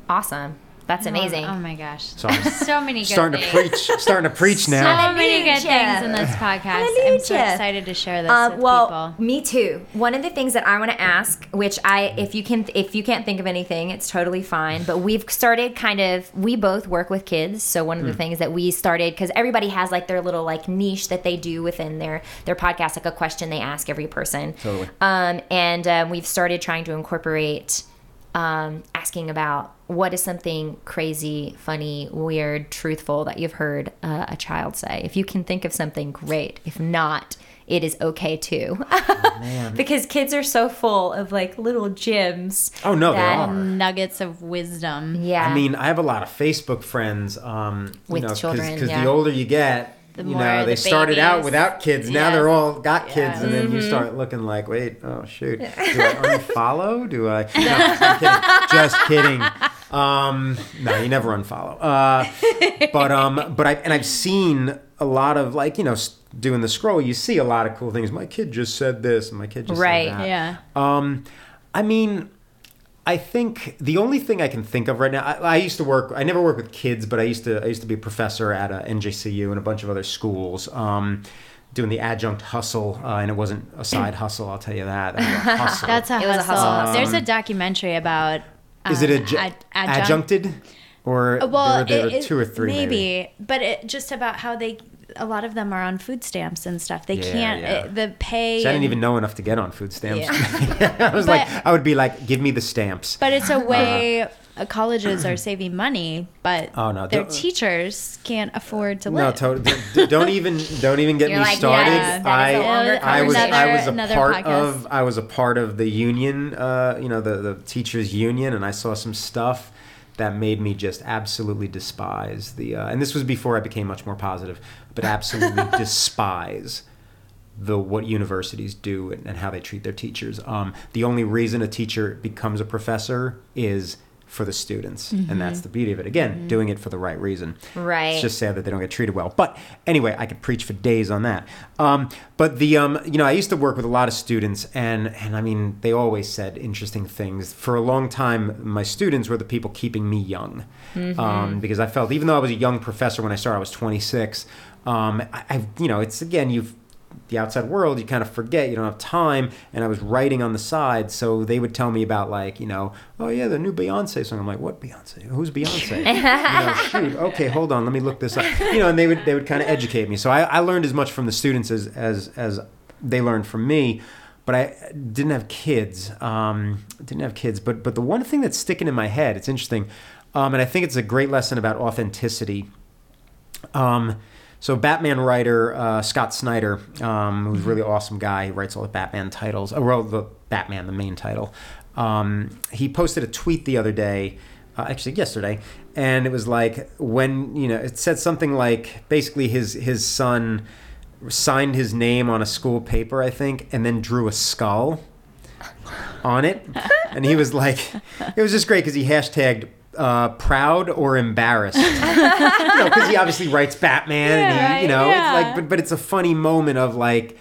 Awesome. That's amazing. Oh, my gosh. So I'm So many good starting to preach, starting to preach now. So many good things in this podcast. I'm so excited to share this Uh, with well, people. me too. One of the things that I want to ask, which I, if you can, if you can't think of anything, it's totally fine. But we've started kind of, we both work with kids. So one of the things that we started, because everybody has like their little like niche that they do within their their podcast, like a question they ask every person. Totally. Um, and um, we've started trying to incorporate um, asking about what is something crazy, funny, weird, truthful that you've heard uh, a child say. If you can think of something, great. If not, it is okay too. because kids are so full of like little gems. Oh no, they are. Nuggets of wisdom. Yeah. I mean, I have a lot of Facebook friends. Um, you With know, children, because yeah. the older you get, The you more know, they the started out without kids. Now Yes. they're all got kids, Yeah. and then Mm-hmm. you start looking like, wait, oh shoot, do I unfollow? Do I? No, just kidding. Just kidding. Um, no, you never unfollow. Uh, but um, but I and I've seen a lot of like you know doing the scroll. You see a lot of cool things. My kid just said this, and my kid just Right. said that. Yeah. Um, I mean, I think the only thing I can think of right now. I, I used to work. I never worked with kids, but I used to. I used to be a professor at a NJCU and a bunch of other schools. Um, doing the adjunct hustle, uh, and it wasn't a side hustle. I'll tell you that. That a. That's a It was a hustle. hustle, hustle. There's a documentary about. Is it um, a ju- ad- adjunct? adjuncted, or Well, there, there it- were it- two or three? maybe, maybe. but it just about how they. A lot of them are on food stamps and stuff. They Yeah, can't. yeah. It, the pay. So I didn't and- even know enough to get on food stamps. Yeah. I was But- like, I would be like, give me the stamps. But it's a way uh, colleges are saving money, but Oh, no, their teachers can't afford to live. No, live. totally. don't even don't even get You're me like, started. yes, that is a longer I, I was I was a part podcast. of I was a part of the union, uh, you know, the the teachers union, and I saw some stuff that made me just absolutely despise the. Uh, and this was before I became much more positive, but absolutely despise the what universities do and, and how they treat their teachers. Um, the only reason a teacher becomes a professor is for the students, and that's the beauty of it. Again, doing it for the right reason. Right. It's just sad that they don't get treated well. But anyway, I could preach for days on that. Um, but the um, you know, I used to work with a lot of students, and and I mean, they always said interesting things. For a long time, my students were the people keeping me young, um, because I felt even though I was a young professor when I started, I was 26. Um, I, I you know, it's again you've the outside world, you kind of forget, you don't have time. And I was writing on the side, so they would tell me about like, you know, oh yeah, the new Beyonce song. I'm like, what Beyonce? Who's Beyonce? you know, shoot, okay, hold on, let me look this up. You know, and they would they would kind of educate me. So I, I learned as much from the students as as as they learned from me. But I didn't have kids. Um, didn't have kids. But but the one thing that's sticking in my head, it's interesting, um, and I think it's a great lesson about authenticity Um, so Batman writer uh, Scott Snyder, um, who's a really awesome guy, he writes all the Batman titles. Oh, well, the Batman, the main title. Um, he posted a tweet the other day, uh, actually yesterday, and it was like when you know it said something like basically his his son signed his name on a school paper, I think, and then drew a skull on it, and he was like, it was just great because he hashtagged uh, proud or embarrassed, because he obviously writes Batman, and he, you know, yeah. it's like, but but it's a funny moment of like.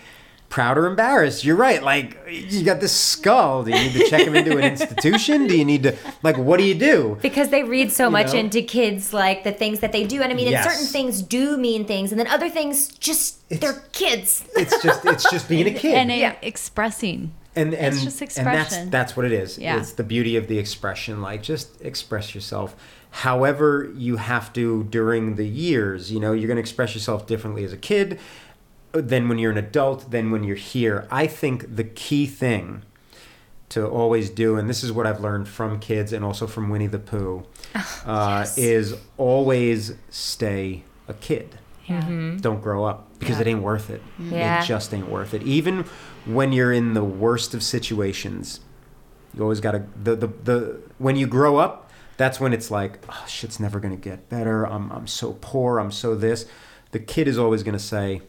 Proud or embarrassed? You're right. Like you got this skull. Do you need to check him into an institution? Do you need to like what do you do? because they read so much know? into kids like the things that they do and i mean and certain things do mean things and then other things just It's- they're kids It's just it's just being a kid. and Yeah. expressing. And and, It's just and that's that's what it is. Yeah. It's the beauty of the expression. Like just express yourself. However you have to during the years. You know, you're going to express yourself differently as a kid than when you're an adult. Than when you're here. I think the key thing to always do, and this is what I've learned from kids and also from Winnie the Pooh, uh, yes. is always stay a kid Yeah. don't grow up because Yeah. it ain't worth it. Yeah. It just ain't worth it. Even when you're in the worst of situations, you always got to the, the the when you grow up, that's when it's like, oh, shit's never gonna get better. I'm I'm so poor. I'm so this. The kid is always gonna say,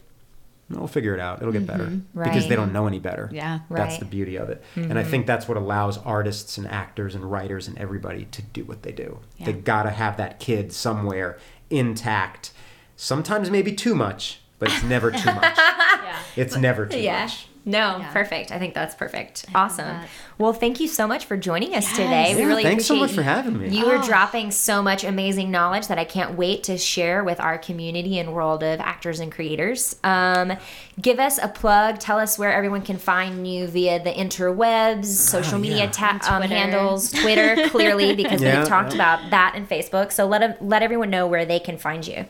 "No, we'll figure it out. It'll get better," mm-hmm. because they don't know any better. Yeah. right. That's the beauty of it. And I mm-hmm. think that's what allows artists and actors and writers and everybody to do what they do. Yeah. They got to have that kid somewhere intact. Sometimes maybe too much, but it's never too much. Yeah. It's never too yeah much. no Yeah. perfect i think that's perfect I awesome that. well thank you so much for joining us Yes. today we Yeah, really thanks so much for having me. You are Oh. dropping so much amazing knowledge that I can't wait to share with our community and world of actors and creators. Um, give us a plug. Tell us where everyone can find you via the interwebs, social Oh, media ta- um, Twitter. handles, Twitter, clearly, because Yeah, we've talked yeah. about that and Facebook. So let, 'em- let everyone know where they can find you.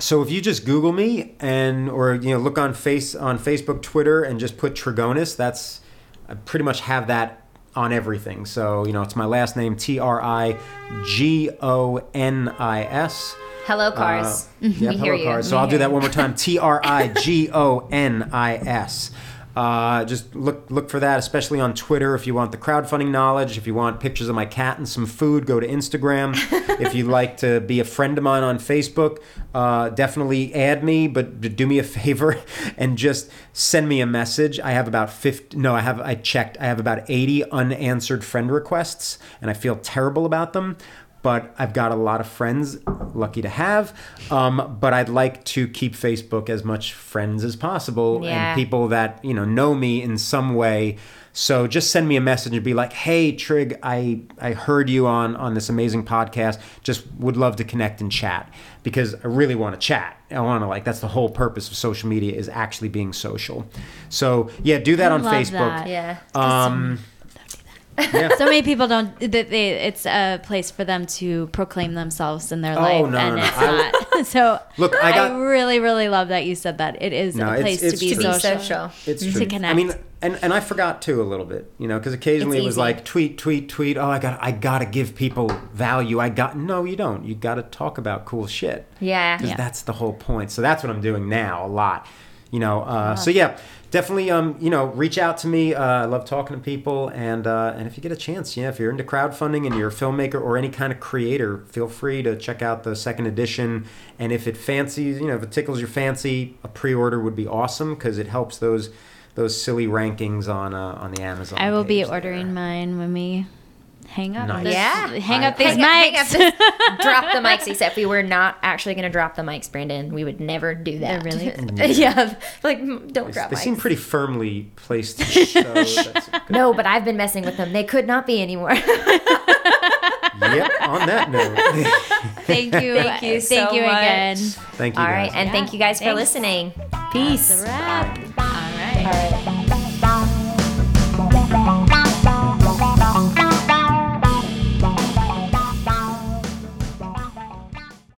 So if you just Google me and or you know look on face on Facebook, Twitter, and just put Trigonis, that's I pretty much have that on everything. So you know it's my last name T R I G O N I S. Hello, cars. Uh, yeah, we hear hello, you. cars. So We I'll do that one more time. T R I G O N I S. Uh, just look look for that, especially on Twitter. If you want the crowdfunding knowledge, if you want pictures of my cat and some food, go to Instagram. if you'd like to be a friend of mine on Facebook, uh, definitely add me. But do me a favor and just send me a message. I have about fifty. No, I have. I checked. I have about eighty unanswered friend requests, and I feel terrible about them but I've got a lot of friends, lucky to have. Um, but I'd like to keep Facebook as much friends as possible Yeah. and people that you know know me in some way. So just send me a message and be like, "Hey, Trig, I I heard you on on this amazing podcast. Just would love to connect and chat because I really want to chat. I want to like that's the whole purpose of social media is actually being social. So yeah, do that I on Facebook. that. Yeah. Um, yeah. so many people don't that they it's a place for them to proclaim themselves in their Oh, life no, and no, no. it's I- not so Look, I got- really really love that you said that it is No, a place it's to be true. To be social, social. It's To true. connect. I mean, and and I forgot too a little bit, you know, because occasionally It's it was easy. like tweet, tweet, tweet. Oh, I got, I gotta give people value. I got no, you don't. You got to talk about cool shit. Yeah. because Yeah. that's the whole point. So that's what I'm doing now a lot. You know, uh, so yeah, definitely. Um, you know, reach out to me. Uh, I love talking to people, and uh, and if you get a chance, yeah, if you're into crowdfunding and you're a filmmaker or any kind of creator, feel free to check out the second edition. And if it fancies, you know, if it tickles your fancy, a pre-order would be awesome because it helps those those silly rankings on uh, on the Amazon. I will be page there. ordering mine when we hang up Nice. this, Yeah. hang I- up these Hang up- hang mics up this- drop the mics. Except we were not actually going to drop the mics, Brandon. We would never do that. really? yeah. Like, mm, don't drop They mics. seem pretty firmly placed. So no, but I've been messing with them. They could not be anymore. yep. On that note, thank you Thank you thank you much. again thank you. All right, guys. and Yeah, thank you guys for listening. Peace. That's a wrap